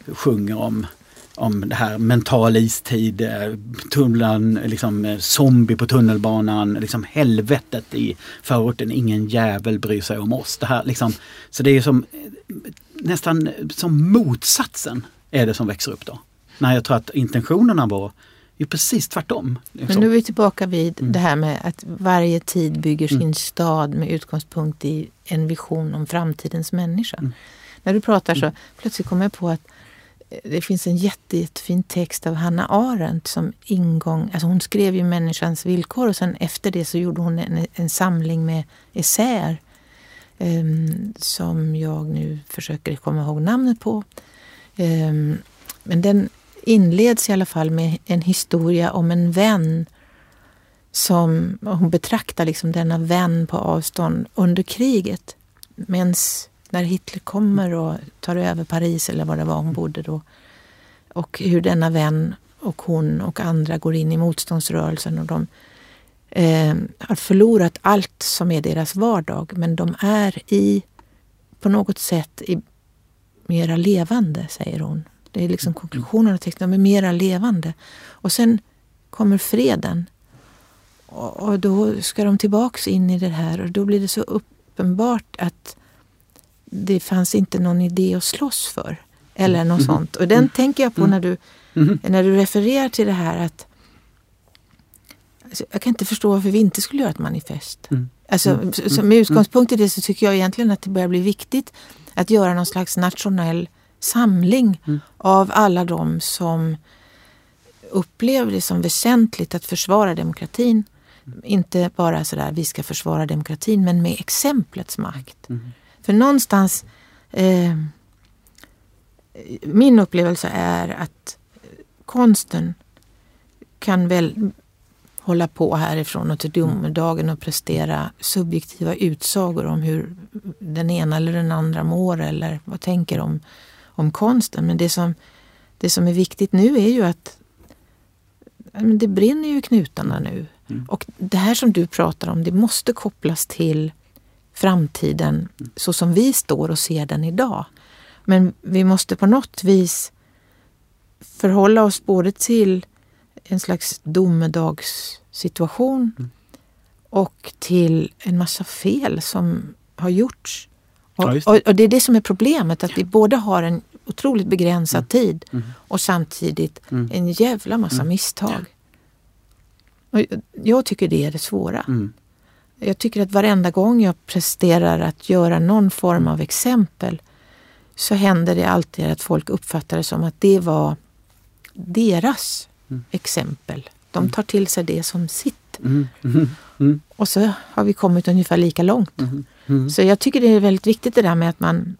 sjunger om om det här mental istid, eh, tunneln, liksom eh, zombie på tunnelbanan, liksom helvetet i förorten, ingen jävel bryr sig om oss. Det här, liksom, så det är som eh, nästan som motsatsen är det som växer upp då. När jag tror att intentionerna var ju precis tvärtom. Men Liksom. nu är vi tillbaka vid Mm. det här med att varje tid bygger sin Mm. stad med utgångspunkt i en vision om framtidens människa. Mm. När du pratar så plötsligt kommer jag på att det finns en jätte, jättefin text av Hanna Arendt som ingång, alltså hon skrev ju Människans villkor och sen efter det så gjorde hon en, en samling med essäer um, som jag nu försöker komma ihåg namnet på. Um, men den inleds i alla fall med en historia om en vän som hon betraktar liksom denna vän på avstånd under kriget. Men när Hitler kommer och tar över Paris eller var det var hon bodde då. Och hur denna vän och hon och andra går in i motståndsrörelsen och de eh, har förlorat allt som är deras vardag men de är i, på något sätt, i, mera levande, säger hon. Det är liksom konklusionen av texten, de är mera levande. Och sen kommer freden. Och, och då ska de tillbaks in i det här och då blir det så uppenbart att det fanns inte någon idé att slåss för. Eller något mm. sånt. Och den mm. tänker jag på mm. när du, mm. när du refererar till det här att alltså, jag kan inte förstå varför vi inte skulle göra ett manifest. Mm. Alltså, mm. Så med utgångspunkt i det så tycker jag egentligen att det börjar bli viktigt att göra någon slags nationell samling av alla de som upplever det som väsentligt att försvara demokratin. Inte bara sådär, vi ska försvara demokratin, men med exemplets makt. Mm. För någonstans, eh, min upplevelse är att konsten kan väl hålla på härifrån och till domedagen och prestera subjektiva utsagor om hur den ena eller den andra mår eller vad tänker om, om konsten. Men det som, det som är viktigt nu är ju att det brinner ju i knutarna nu. Mm. Och det här som du pratar om, det måste kopplas till framtiden så som vi står och ser den idag. Men vi måste på något vis förhålla oss både till en slags domedagssituation mm. och till en massa fel som har gjorts. Och, ja, det. Och, och, det är det som är problemet, att vi både har en otroligt begränsad mm. tid mm. och samtidigt mm. en jävla massa mm. misstag. Och jag tycker det är det svåra. Mm. Jag tycker att varenda gång jag presterar att göra någon form av exempel så händer det alltid att folk uppfattar det som att det var deras mm. exempel. De mm. tar till sig det som sitt. Mm. Mm. mm. Och så har vi kommit ungefär lika långt. Mm. Så jag tycker det är väldigt viktigt det där med att man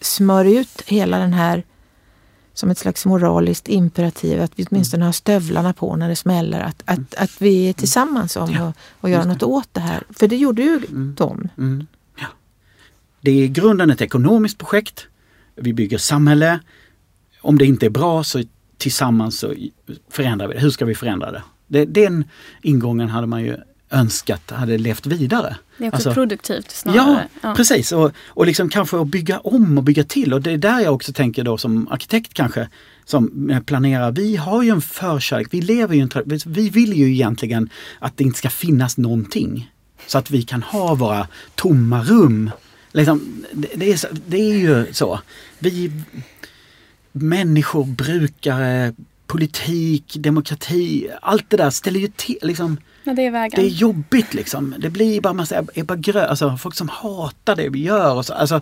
smör ut hela den här som ett slags moraliskt imperativ, att vi åtminstone har stövlarna på när det smäller. Att, att, att vi är tillsammans om ja, att, att göra något åt det här. För det gjorde ju de. Ja. Det är i grunden ett ekonomiskt projekt. Vi bygger samhälle. Om det inte är bra så tillsammans så förändrar vi det. Hur ska vi förändra det? det den ingången hade man ju önskat hade levt vidare. Det är också alltså, produktivt snarare. Ja, ja. precis. Och, och liksom kanske att bygga om och bygga till. Och det är där jag också tänker då som arkitekt kanske, som planerar. Vi har ju en förkärlek, vi lever ju en Vi vill ju egentligen att det inte ska finnas någonting. Så att vi kan ha våra tomma rum. Liksom, det, det, är, det är ju så. Vi, människor, brukare, politik, demokrati, allt det där ställer ju till. Liksom, ja, det, är vägen. det är jobbigt liksom. Det blir bara massa Ebba Grön, alltså folk som hatar det vi gör. Och så, alltså,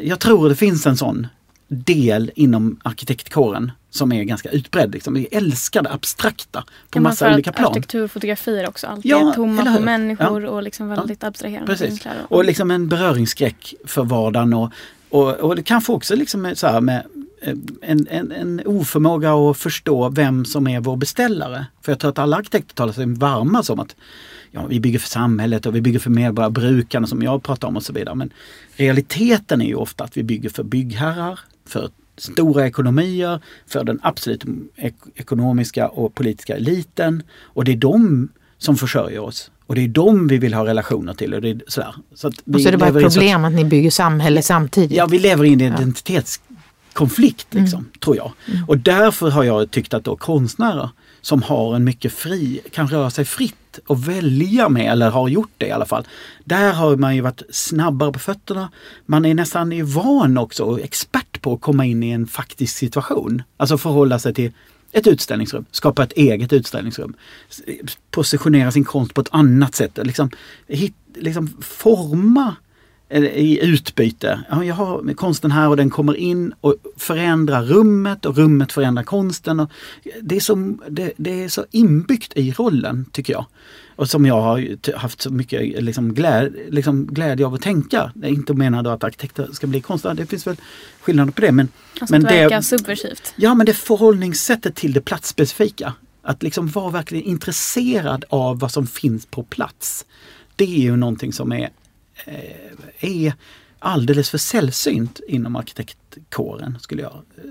jag tror det finns en sån del inom arkitektkåren som är ganska utbredd. Liksom. Vi älskar det abstrakta på kan massa olika plan. Arkitektur fotografier också alltid ja, är tomma på människor ja. och liksom väldigt ja. abstraherande. Precis. Och liksom en beröringsskräck för vardagen och, och, och det kanske också liksom så här med en, en, en oförmåga att förstå vem som är vår beställare. För jag tror att alla arkitekter talar sig varma som att ja, vi bygger för samhället och vi bygger för medborgarbrukarna som jag pratar om och så vidare. Men realiteten är ju ofta att vi bygger för byggherrar, för stora ekonomier, för den absolut ek ekonomiska och politiska eliten. Och det är de som försörjer oss. Och det är de vi vill ha relationer till. Och, det är sådär. Så att och så är det bara ett problem att ni bygger samhälle samtidigt? Ja, vi lever i en identitets konflikt, mm. liksom, mm. tror jag. Mm. Och därför har jag tyckt att då konstnärer som har en mycket fri, kan röra sig fritt och välja med, eller har gjort det i alla fall. Där har man ju varit snabbare på fötterna. Man är nästan van också och expert på att komma in i en faktisk situation. Alltså förhålla sig till ett utställningsrum, skapa ett eget utställningsrum. Positionera sin konst på ett annat sätt. Liksom, hit, liksom forma i utbyte. jag har konsten här och den kommer in och förändrar rummet och rummet förändrar konsten. Och det, är så, det, det är så inbyggt i rollen tycker jag. Och som jag har haft så mycket liksom glädje, liksom glädje av att tänka. Jag inte menar då att arkitekter ska bli konstnärer, det finns väl skillnader på det. Men, alltså men att verka subversivt? Ja men det förhållningssättet till det platsspecifika Att liksom vara verkligen intresserad av vad som finns på plats. Det är ju någonting som är, är alldeles för sällsynt inom arkitektkåren skulle jag eh,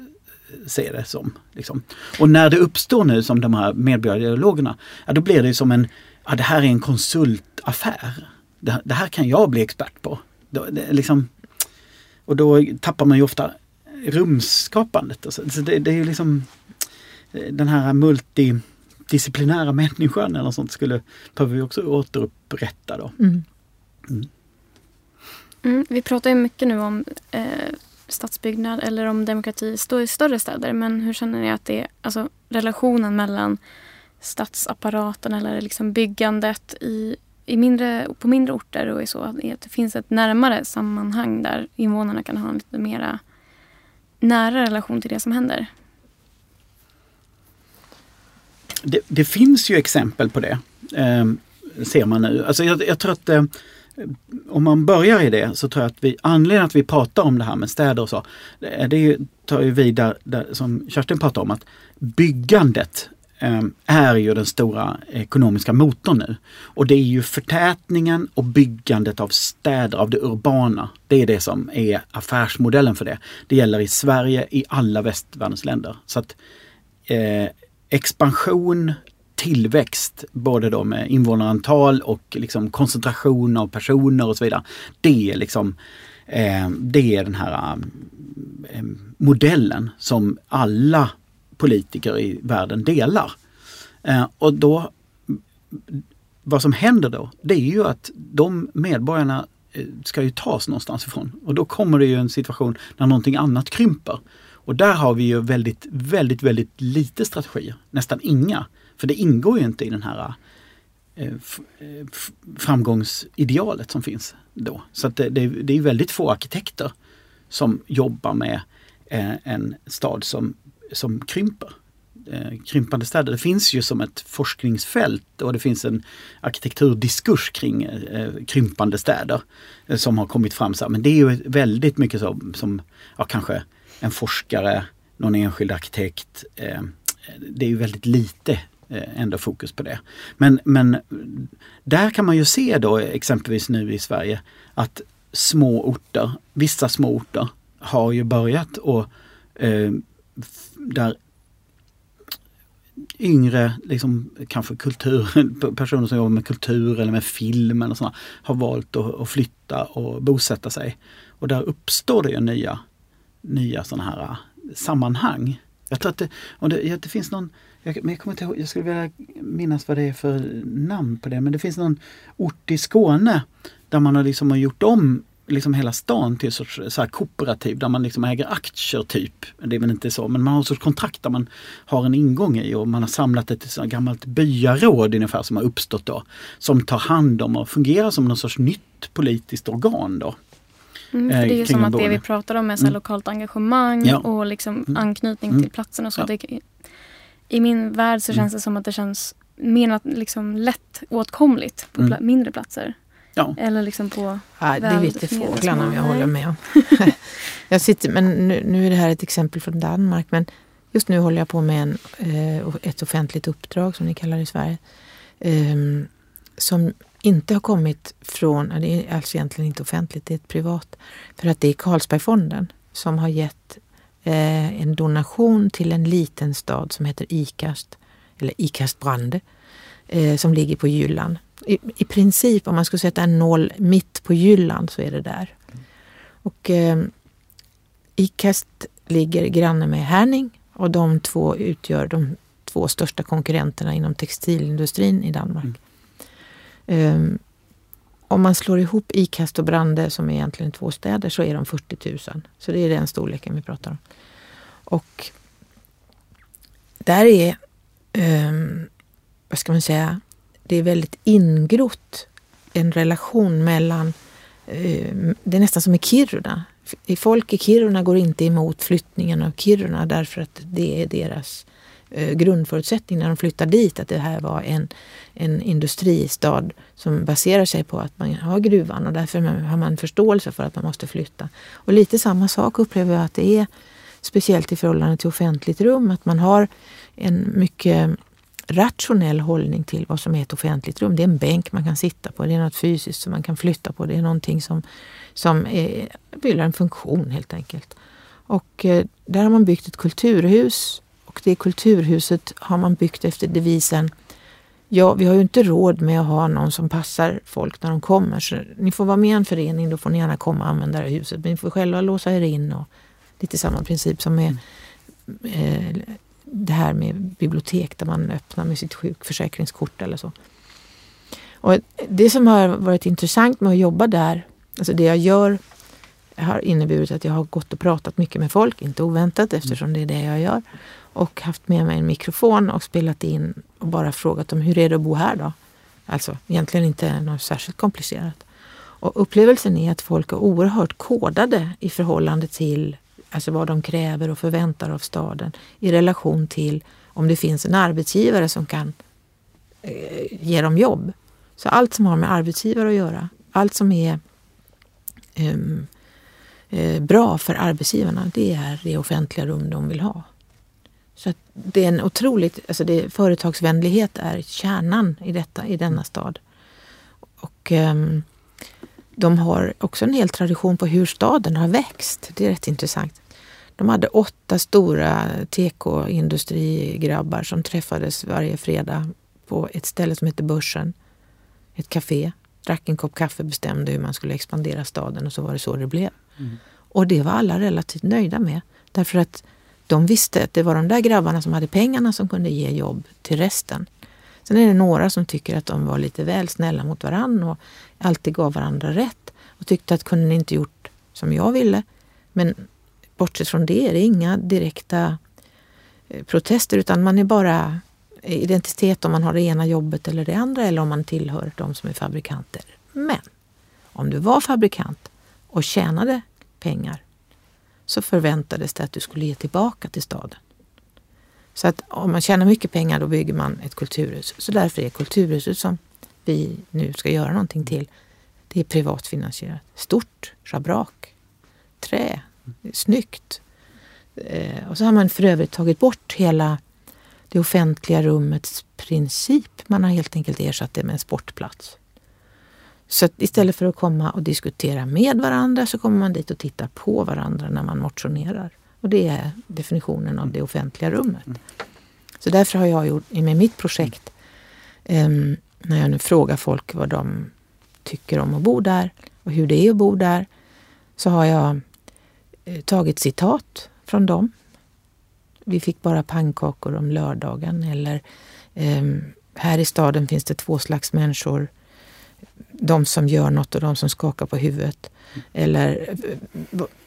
se det som. Liksom. Och när det uppstår nu som de här medborgardialogerna, ja, då blir det som en, ja det här är en konsultaffär. Det, det här kan jag bli expert på. Det, det, liksom, och då tappar man ju ofta rumsskapandet. Så det, det är ju liksom eh, den här multidisciplinära människan eller sånt skulle, behöver vi också återupprätta då. Mm. Mm. Mm, vi pratar ju mycket nu om eh, stadsbyggnad eller om demokrati i större städer. Men hur känner ni att det är, alltså relationen mellan statsapparaten eller liksom byggandet i, i mindre, på mindre orter och i så, att det finns ett närmare sammanhang där invånarna kan ha en lite mera nära relation till det som händer? Det, det finns ju exempel på det, eh, ser man nu. Alltså jag, jag tror att eh, om man börjar i det så tror jag att vi, anledningen att vi pratar om det här med städer och så, det, det tar ju vidare där, där, som Kerstin pratar om, att byggandet eh, är ju den stora ekonomiska motorn nu. Och det är ju förtätningen och byggandet av städer, av det urbana. Det är det som är affärsmodellen för det. Det gäller i Sverige, i alla västvärldens länder. Så att eh, expansion tillväxt, både då med invånarantal och liksom koncentration av personer och så vidare. Det är liksom eh, det är den här eh, eh modellen som alla politiker i världen delar. Eh, och då, vad som händer då, det är ju att de medborgarna eh, ska ju tas någonstans ifrån. Och då kommer det ju en situation när någonting annat krymper. Och där har vi ju väldigt, väldigt, väldigt lite strategier. Nästan inga. För det ingår ju inte i den här eh, eh framgångsidealet som finns då. Så det, det, det, är väldigt få arkitekter som jobbar med eh, en stad som, som krymper. Eh, krympande städer. Det finns ju som ett forskningsfält och det finns en arkitekturdiskurs kring eh, krympande städer eh, som har kommit fram. Så här. Men det är ju väldigt mycket så som ja, kanske en forskare, någon enskild arkitekt. Eh, det är ju väldigt lite Eh, ändå fokus på det. Men, men där kan man ju se då exempelvis nu i Sverige att små orter, vissa små orter har ju börjat och eh, där yngre, liksom, kanske kultur, personer som jobbar med kultur eller med film eller sådana har valt att, att, flytta och bosätta sig. Och där uppstår det ju nya, nya sådana här eh, sammanhang. Jag tror att det, om det, det finns någon jag, men jag, kommer inte ihåg, jag skulle vilja minnas vad det är för namn på det. Men det finns någon ort i Skåne där man har liksom gjort om liksom hela stan till sorts så kooperativ där man liksom äger aktier typ. Det är väl inte så, men man har en sorts kontrakt där man har en ingång i och man har samlat ett så gammalt byaråd ungefär som har uppstått då. Som tar hand om och fungerar som någon sorts nytt politiskt organ då. Mm, för det är ju som att det vi pratar om är så mm. lokalt engagemang ja. och liksom mm. anknytning mm. till platsen och så. Det, i min värld så mm. känns det som att det känns mer liksom lätt åtkomligt på mm. mindre platser. Ja. Eller liksom på ja, Det vete fåglarna om jag håller med. jag sitter, men nu, nu, är det här ett exempel från Danmark men just nu håller jag på med en, eh, ett offentligt uppdrag som ni kallar det i Sverige. Eh, som inte har kommit från, det är alltså egentligen inte offentligt, det är ett privat. För att det är Carlsbergfonden som har gett eh, en donation till en liten stad som heter Ikast, eller Ikastbrande, eh, som ligger på Jylland. I, I, princip om man skulle sätta en nål mitt på Jylland så är det där. Och eh, Ikast ligger granne med Herning och de två utgör de två största konkurrenterna inom textilindustrin i Danmark. Mm. Um, om man slår ihop Ikast och Brande, som är egentligen två städer, så är de 40 000. Så det är den storleken vi pratar om. Och där är, um, vad ska man säga, det är väldigt ingrott en relation mellan, um, det är nästan som i Kiruna. Folk i Kiruna går inte emot flyttningen av Kiruna därför att det är deras Eh, grundförutsättning när de flyttar dit, att det här var en, en industristad som baserar sig på att man har gruvan och därför har man förståelse för att man måste flytta. Och lite samma sak upplever jag att det är speciellt i förhållande till offentligt rum, att man har en mycket rationell hållning till vad som är ett offentligt rum. Det är en bänk man kan sitta på, det är något fysiskt som man kan flytta på. Det är någonting som, som är, fyller en funktion helt enkelt. Och eh, där har man byggt ett kulturhus och det kulturhuset har man byggt efter devisen Ja, vi har ju inte råd med att ha någon som passar folk när de kommer. Så ni får vara med i en förening, då får ni gärna komma och använda det här huset. Men ni får själva låsa er in. Och lite samma princip som med eh, det här med bibliotek där man öppnar med sitt sjukförsäkringskort eller så. Och det som har varit intressant med att jobba där, alltså det jag gör har inneburit att jag har gått och pratat mycket med folk, inte oväntat eftersom det är det jag gör. Och haft med mig en mikrofon och spelat in och bara frågat dem hur är det att bo här då? Alltså egentligen inte något särskilt komplicerat. Och upplevelsen är att folk är oerhört kodade i förhållande till alltså vad de kräver och förväntar av staden i relation till om det finns en arbetsgivare som kan eh, ge dem jobb. Så allt som har med arbetsgivare att göra, allt som är um, Eh, bra för arbetsgivarna, det är det offentliga rum de vill ha. Så det är en otroligt, alltså det, företagsvänlighet är kärnan i, detta, i denna stad. Och um, de har också en hel tradition på hur staden har växt. Det är rätt intressant. De hade åtta stora tekoindustrigrabbar som träffades varje fredag på ett ställe som hette Börsen. Ett café. Drack en kopp kaffe, bestämde hur man skulle expandera staden och så var det så det blev. Mm. Och det var alla relativt nöjda med. Därför att de visste att det var de där grabbarna som hade pengarna som kunde ge jobb till resten. Sen är det några som tycker att de var lite väl snälla mot varandra och alltid gav varandra rätt och tyckte att kunde ni inte gjort som jag ville. Men bortsett från det är det inga direkta eh, protester utan man är bara eh, identitet om man har det ena jobbet eller det andra eller om man tillhör de som är fabrikanter. Men om du var fabrikant och tjänade pengar så förväntades det att du skulle ge tillbaka till staden. Så att om man tjänar mycket pengar då bygger man ett kulturhus. Så därför är kulturhuset som vi nu ska göra någonting till, det är privatfinansierat. Stort, schabrak, trä, snyggt. Eh, och så har man för övrigt tagit bort hela det offentliga rummets princip. Man har helt enkelt ersatt det med en sportplats. Så istället för att komma och diskutera med varandra så kommer man dit och tittar på varandra när man motionerar. Och det är definitionen av det offentliga rummet. Så därför har jag gjort med mitt projekt, um, när jag nu frågar folk vad de tycker om att bo där och hur det är att bo där, så har jag uh, tagit citat från dem. Vi fick bara pannkakor om lördagen eller um, här i staden finns det två slags människor de som gör något och de som skakar på huvudet. Eller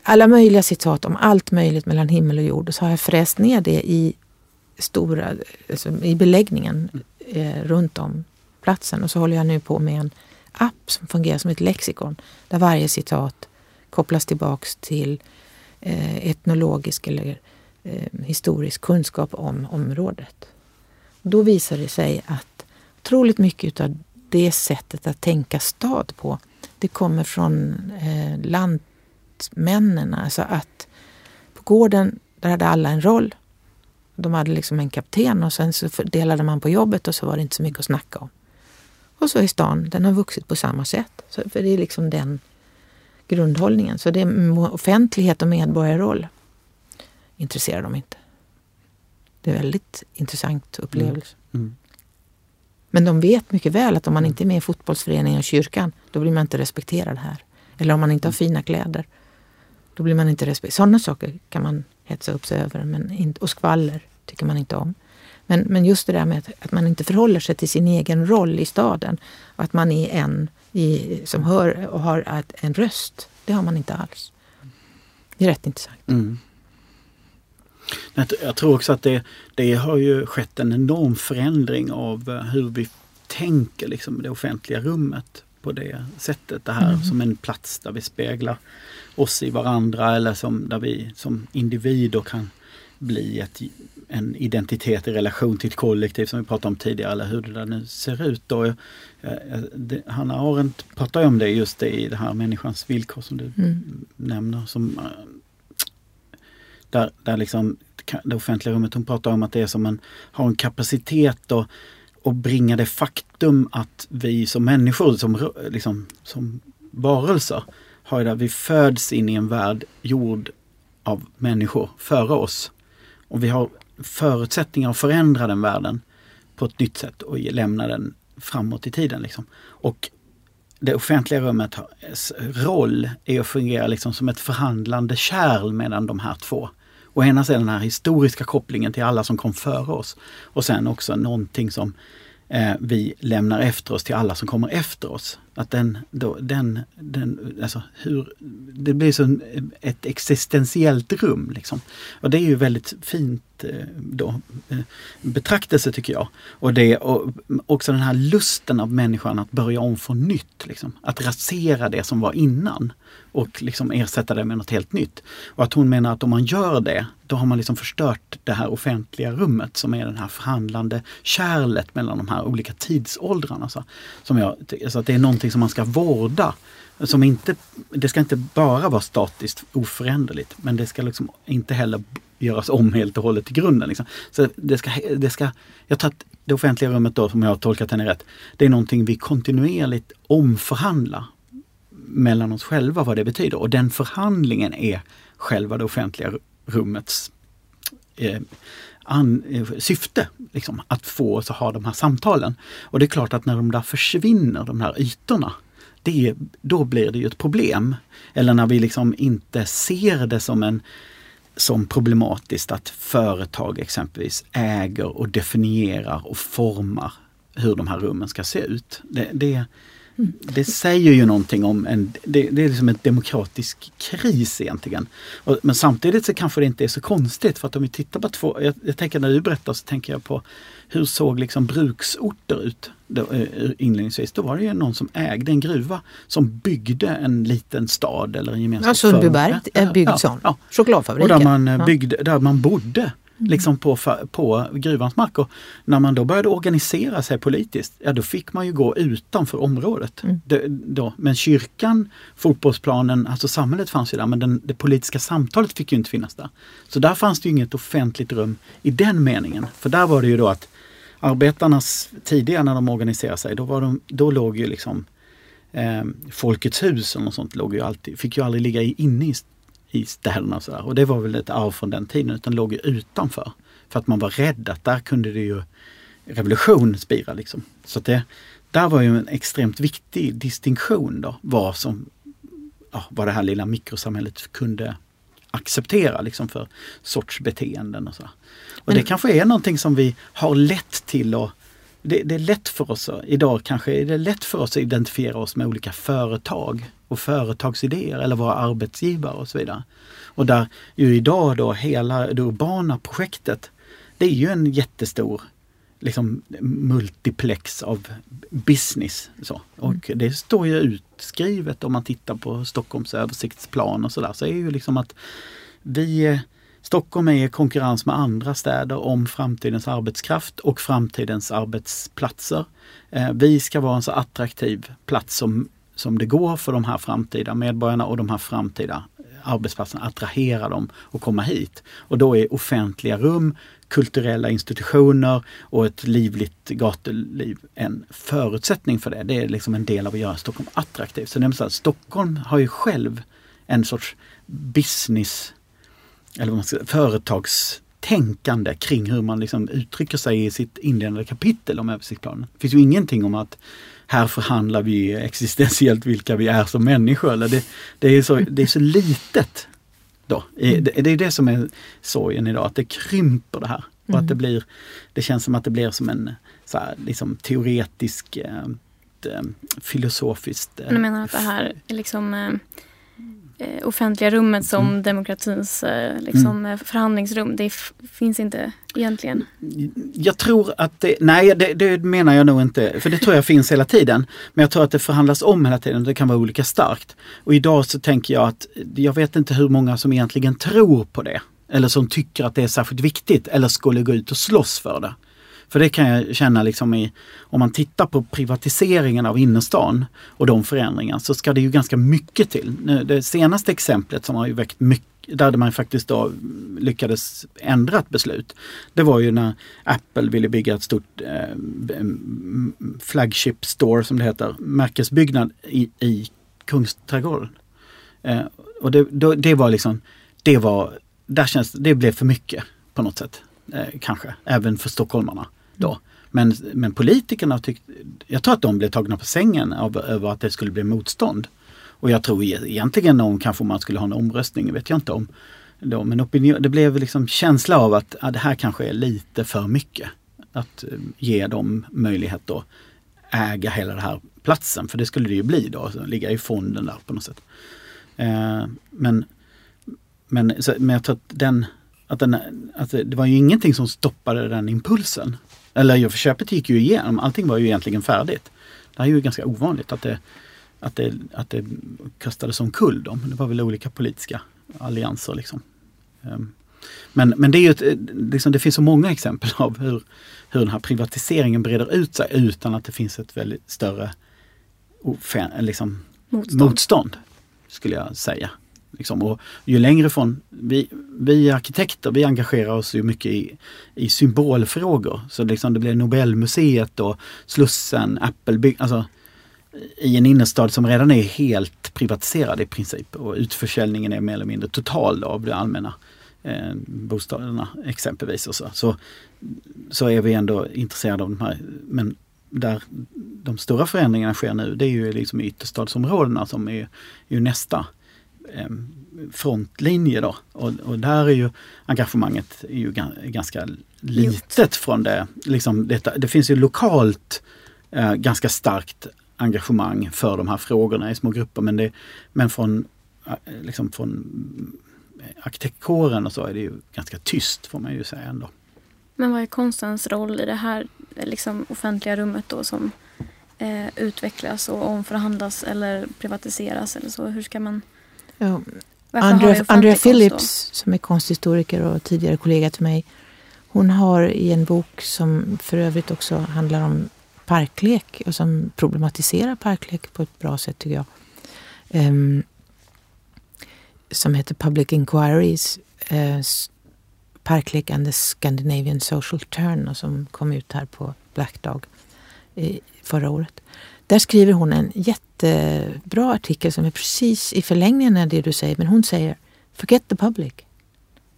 alla möjliga citat om allt möjligt mellan himmel och jord. Och så har jag fräst ner det i stora, alltså i beläggningen eh, runt om platsen. Och så håller jag nu på med en app som fungerar som ett lexikon. Där varje citat kopplas tillbaks till eh, etnologisk eller eh, historisk kunskap om området. Då visar det sig att otroligt mycket av det sättet att tänka stad på, det kommer från eh, lantmännen. Alltså att på gården, där hade alla en roll. De hade liksom en kapten och sen så delade man på jobbet och så var det inte så mycket att snacka om. Och så i stan, den har vuxit på samma sätt. Så, för det är liksom den grundhållningen. Så det är offentlighet och medborgarroll intresserar de inte. Det är en väldigt intressant upplevelse. Mm. Mm. Men de vet mycket väl att om man inte är med i fotbollsföreningen och kyrkan, då blir man inte respekterad här. Eller om man inte har fina kläder, då blir man inte respekterad. Sådana saker kan man hetsa upp sig över. Men inte, och skvaller tycker man inte om. Men, men just det där med att, att, man inte förhåller sig till sin egen roll i staden. Och att man är en i, som hör och har en röst. Det har man inte alls. Det är rätt intressant. Mm. Jag tror också att det, det har ju skett en enorm förändring av eh, hur vi tänker liksom det offentliga rummet på det sättet. Det här mm. som en plats där vi speglar oss i varandra eller som, där vi som individer kan bli ett, en identitet i relation till ett kollektiv som vi pratade om tidigare, eller hur det där nu ser ut. Då. Eh, det, Hanna Arendt pratar om det just det i det här människans villkor som du mm. nämner. Som, där, där liksom det offentliga rummet, hon pratar om att det är som en, har en kapacitet att och bringa det faktum att vi som människor, som, liksom, som varelser, har det, vi föds in i en värld gjord av människor före oss. Och vi har förutsättningar att förändra den världen på ett nytt sätt och lämna den framåt i tiden. Liksom. Och det offentliga rummets roll är att fungera liksom som ett förhandlande kärl mellan de här två. Å ena sidan den här historiska kopplingen till alla som kom före oss och sen också någonting som eh, vi lämnar efter oss till alla som kommer efter oss. Att den, då, den, den, alltså hur, det blir som ett existentiellt rum. Liksom. Och det är ju väldigt fint eh, då, eh, betraktelse tycker jag. Och det och också den här lusten av människan att börja om från nytt. Liksom. Att rasera det som var innan och liksom ersätta det med något helt nytt. Och att hon menar att om man gör det, då har man liksom förstört det här offentliga rummet som är det här förhandlande kärlet mellan de här olika tidsåldrarna. Så, som jag, så att det är någonting som man ska vårda. Som inte, det ska inte bara vara statiskt oföränderligt men det ska liksom inte heller göras om helt och hållet till grunden. Liksom. Så det ska, det ska, jag tror att det offentliga rummet då, som jag har tolkat henne rätt, det är någonting vi kontinuerligt omförhandlar mellan oss själva vad det betyder. Och den förhandlingen är själva det offentliga rummets eh, an, eh, syfte. Liksom, att få oss att ha de här samtalen. Och det är klart att när de där försvinner, de här ytorna, det, då blir det ju ett problem. Eller när vi liksom inte ser det som en som problematiskt att företag exempelvis äger och definierar och formar hur de här rummen ska se ut. Det, det, det säger ju någonting om en, det, det är liksom en demokratisk kris egentligen. Och, men samtidigt så kanske det inte är så konstigt för att om vi tittar på två, jag, jag tänker när du berättar så tänker jag på hur såg liksom bruksorter ut då, eh, inledningsvis? Då var det ju någon som ägde en gruva som byggde en liten stad eller en gemensam Ja, Sundbyberg är byggd ja, sån. Ja. Chokladfabriken. Och där man, eh, byggde, där man bodde liksom på, på gruvans mark. Och när man då började organisera sig politiskt, ja då fick man ju gå utanför området. Mm. Det, då, men kyrkan, fotbollsplanen, alltså samhället fanns ju där men den, det politiska samtalet fick ju inte finnas där. Så där fanns det ju inget offentligt rum i den meningen. För där var det ju då att arbetarnas, tidigare när de organiserade sig, då, var de, då låg ju liksom eh, Folkets hus och sånt låg ju alltid, fick ju aldrig ligga inne i i städerna. Och, så där. och det var väl ett arv från den tiden, utan låg utanför. För att man var rädd att där kunde det ju revolution spira. Liksom. Så det, där var ju en extremt viktig distinktion då, vad, som, ja, vad det här lilla mikrosamhället kunde acceptera liksom för sorts beteenden. Och så. Och Men, det kanske är någonting som vi har lätt till att det, det, är lätt för oss, idag kanske är det lätt för oss att identifiera oss med olika företag och företagsidéer eller våra arbetsgivare och så vidare. Och där ju idag då hela det urbana projektet, det är ju en jättestor liksom multiplex av business. Så. Och mm. det står ju utskrivet om man tittar på Stockholms översiktsplan och sådär. Så är ju liksom att vi Stockholm är i konkurrens med andra städer om framtidens arbetskraft och framtidens arbetsplatser. Eh, vi ska vara en så attraktiv plats som, som det går för de här framtida medborgarna och de här framtida arbetsplatserna, attrahera dem och komma hit. Och då är offentliga rum, kulturella institutioner och ett livligt gatuliv en förutsättning för det. Det är liksom en del av att göra Stockholm attraktivt. Så det så att Stockholm har ju själv en sorts business eller vad man ska, säga, företagstänkande kring hur man liksom uttrycker sig i sitt inledande kapitel om översiktsplanen. Det finns ju ingenting om att här förhandlar vi existentiellt vilka vi är som människor. Det, det, är, så, det är så litet. Då. Det, det är det som är sorgen idag, att det krymper det här. Och att det, mm. blir, det känns som att det blir som en så här, liksom teoretisk, eh, filosofiskt... Eh, du menar att det här är liksom eh, eh, offentliga rummet som mm. demokratins eh, liksom, mm. Eh, förhandlingsrum. Det finns inte egentligen. Jag tror att det, nej det, det, menar jag nog inte, för det tror jag finns hela tiden. Men jag tror att det förhandlas om hela tiden, det kan vara olika starkt. Och idag så tänker jag att jag vet inte hur många som egentligen tror på det. Eller som tycker att det är särskilt viktigt eller skulle gå ut och slåss för det. För det kan jag känna liksom i, om man tittar på privatiseringen av innerstan och de förändringarna så ska det ju ganska mycket till. Det senaste exemplet som har ju väckt mycket där man faktiskt då lyckades ändra ett beslut. Det var ju när Apple ville bygga ett stort eh, flagship store som det heter, märkesbyggnad i, i Kungsträdgården. Eh, och det, då, det var liksom, det var, där känns det blev för mycket på något sätt. Eh, kanske, även för stockholmarna då. Men, men politikerna tyckte, jag tror att de blev tagna på sängen av, över att det skulle bli motstånd. Och jag tror e-, egentligen om kanske man skulle ha en omröstning, vet jag inte om. Då, men opinion, det blev liksom känsla av att ja, det här kanske är lite för mycket. Att eh, ge dem möjlighet att äga hela den här platsen, för det skulle det ju bli då, ligga i fonden där på något sätt. Eh, men, men, så, men jag tror att den, att den, att det var ju ingenting som stoppade den impulsen. Eller för köpet gick ju igenom, allting var ju egentligen färdigt. Det är ju ganska ovanligt att det, att det, att det kastades omkull. Då. Det var väl olika politiska allianser. Liksom. Ehm, men, men det, är ju ett, liksom, det finns så många exempel av hur, hur den här privatiseringen breder ut sig utan att det finns ett väldigt större liksom, motstånd. motstånd. skulle jag säga. Liksom. Och ju längre från, vi, vi arkitekter vi engagerar oss ju mycket i, i symbolfrågor. Så liksom det blir Nobelmuseet och Slussen, Apple, alltså i en innerstad som redan är helt privatiserad i princip och utförsäljningen är mer eller mindre total av de allmänna eh, bostäderna exempelvis. Och så. Så, så är vi ändå intresserade av de här. Men där de stora förändringarna sker nu det är ju liksom i ytterstadsområdena som är, är nästa eh, frontlinje då. Och, och, där är ju engagemanget är ju ganska litet från det. Liksom detta, det finns ju lokalt eh, ganska starkt engagemang för de här frågorna i små grupper. Men, det, men från, eh, liksom från arkitektkåren och så är det ju ganska tyst får man ju säga ändå. Men vad är konstens roll i det här liksom, offentliga rummet då som eh, utvecklas och omförhandlas eller privatiseras eller så? Hur ska man... Ja. Andrea, Andrea Phillips som är konsthistoriker och tidigare kollega till mig. Hon har i en bok som för övrigt också handlar om parklek och som problematiserar parklek på ett bra sätt tycker jag. Um, som heter Public Inquiries. Uh, parklek and the Scandinavian Social Turn och som kom ut här på Black Dog i, förra året. Där skriver hon en jättebra artikel som är precis i förlängningen av det du säger. Men hon säger Forget the public.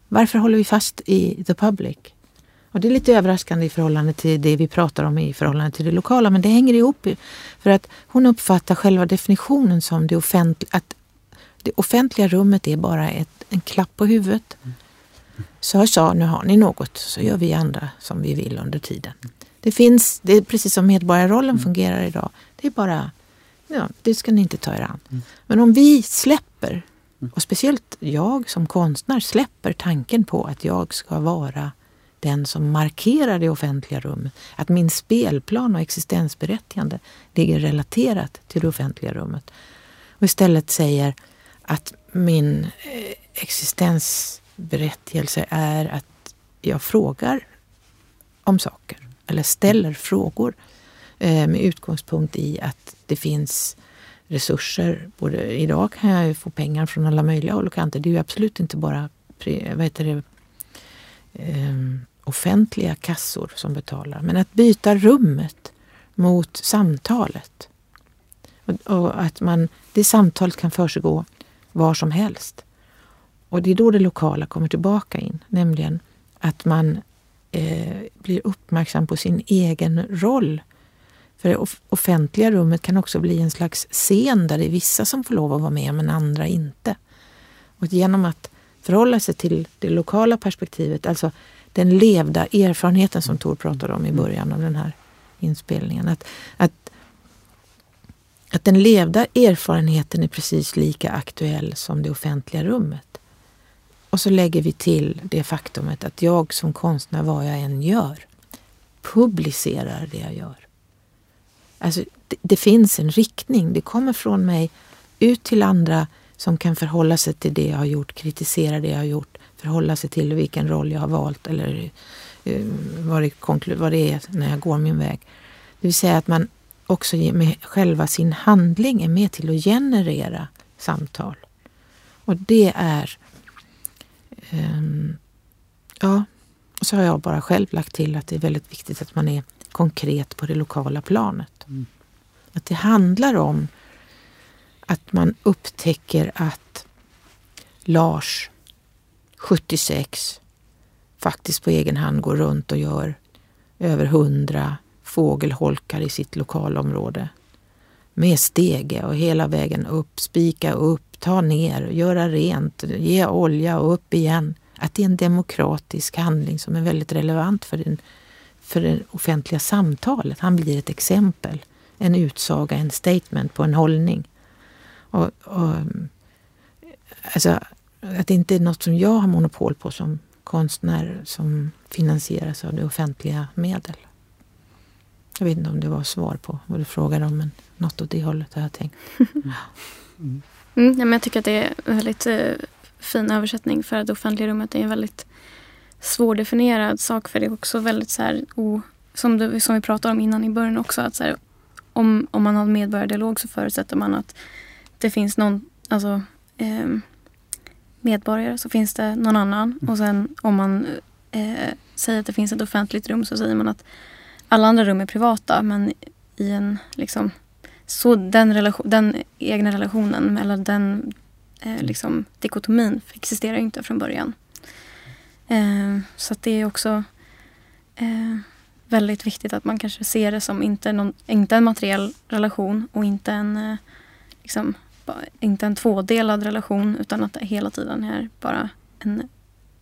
Varför håller vi fast i the public? Och det är lite överraskande i förhållande till det vi pratar om i förhållande till det lokala. Men det hänger ihop. För att hon uppfattar själva definitionen som det offentliga. Att det offentliga rummet är bara ett, en klapp på huvudet. Så sa, nu har ni något, så gör vi andra som vi vill under tiden. Det finns, det är precis som medborgarrollen fungerar idag. Det är bara, ja, det ska ni inte ta er an. Men om vi släpper, och speciellt jag som konstnär släpper tanken på att jag ska vara den som markerar det offentliga rummet. Att min spelplan och existensberättigande ligger relaterat till det offentliga rummet. Och istället säger att min eh, existensberättigelse är att jag frågar om saker eller ställer frågor Eh, med utgångspunkt i att det finns resurser. Både, idag kan jag ju få pengar från alla möjliga håll och kanter. Det är ju absolut inte bara vad heter det, ehm, offentliga kassor som betalar. Men att byta rummet mot samtalet. Och, och att man, det samtalet kan försiggå var som helst. Och det är då det lokala kommer tillbaka in, nämligen att man eh, blir uppmärksam på sin egen roll. För det offentliga rummet kan också bli en slags scen där det är vissa som får lov att vara med men andra inte. Och genom att förhålla sig till det lokala perspektivet, alltså den levda erfarenheten som Tor pratade om i början av den här inspelningen. Att, att, att den levda erfarenheten är precis lika aktuell som det offentliga rummet. Och så lägger vi till det faktumet att jag som konstnär, vad jag än gör, publicerar det jag gör. Alltså, det, det finns en riktning. Det kommer från mig ut till andra som kan förhålla sig till det jag har gjort, kritisera det jag har gjort, förhålla sig till vilken roll jag har valt eller uh, vad, det, vad det är när jag går min väg. Det vill säga att man också med själva sin handling är med till att generera samtal. Och det är Um, ja, och så har jag bara själv lagt till att det är väldigt viktigt att man är konkret på det lokala planet. Att det handlar om att man upptäcker att Lars, 76, faktiskt på egen hand går runt och gör över hundra fågelholkar i sitt lokalområde. Med stege och hela vägen upp, spika upp, ta ner, göra rent, ge olja och upp igen. Att det är en demokratisk handling som är väldigt relevant för, den, för det offentliga samtalet. Han blir ett exempel, en utsaga, en statement på en hållning. Och, och, alltså, att det inte är något som jag har monopol på som konstnär som finansieras av det offentliga medel. Jag vet inte om det var svar på vad du frågade om, men något åt det hållet har jag tänkt. Mm. Mm, ja, men jag tycker att det är en väldigt eh, fin översättning för att det offentliga rummet är en väldigt svårdefinierad sak. För det är också väldigt så här, o, som, du, som vi pratade om innan i början också, att så här, om, om man har medborgardialog så förutsätter man att det finns någon, alltså eh, medborgare så finns det någon annan. Mm. Och sen om man eh, säger att det finns ett offentligt rum så säger man att alla andra rum är privata men i en liksom så den, relation, den egna relationen eller den eh, liksom, dikotomin existerar inte från början. Eh, så det är också eh, väldigt viktigt att man kanske ser det som inte, någon, inte en materiell relation och inte en, eh, liksom, inte en tvådelad relation utan att det hela tiden är bara en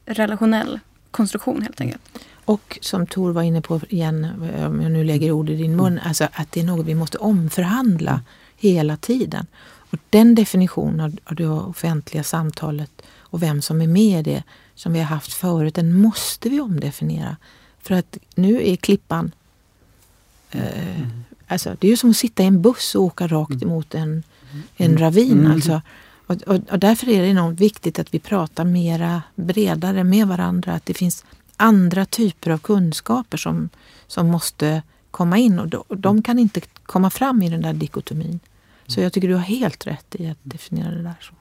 relationell konstruktion helt enkelt. Och som Tor var inne på igen, om jag nu lägger ord i din mun, mm. alltså att det är något vi måste omförhandla mm. hela tiden. Och den definitionen av det offentliga samtalet och vem som är med i det som vi har haft förut, den måste vi omdefiniera. För att nu är klippan... Eh, mm. alltså, det är ju som att sitta i en buss och åka rakt mm. emot en, en mm. ravin. Mm. Alltså. Och, och, och, därför är det enormt viktigt att vi pratar mera bredare med varandra. Att det finns andra typer av kunskaper som, som måste komma in och de, de kan inte komma fram i den där dikotomin. Så jag tycker du har helt rätt i att definiera det där. så.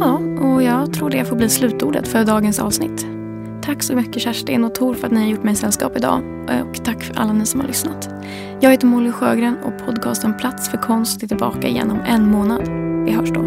Ja, och jag tror det får bli slutordet för dagens avsnitt. Tack så mycket Kerstin och Tor för att ni har gjort mig sällskap idag. Och tack för alla ni som har lyssnat. Jag heter Molly Sjögren och podcasten Plats för konst är tillbaka igen om en månad. Vi hörs då.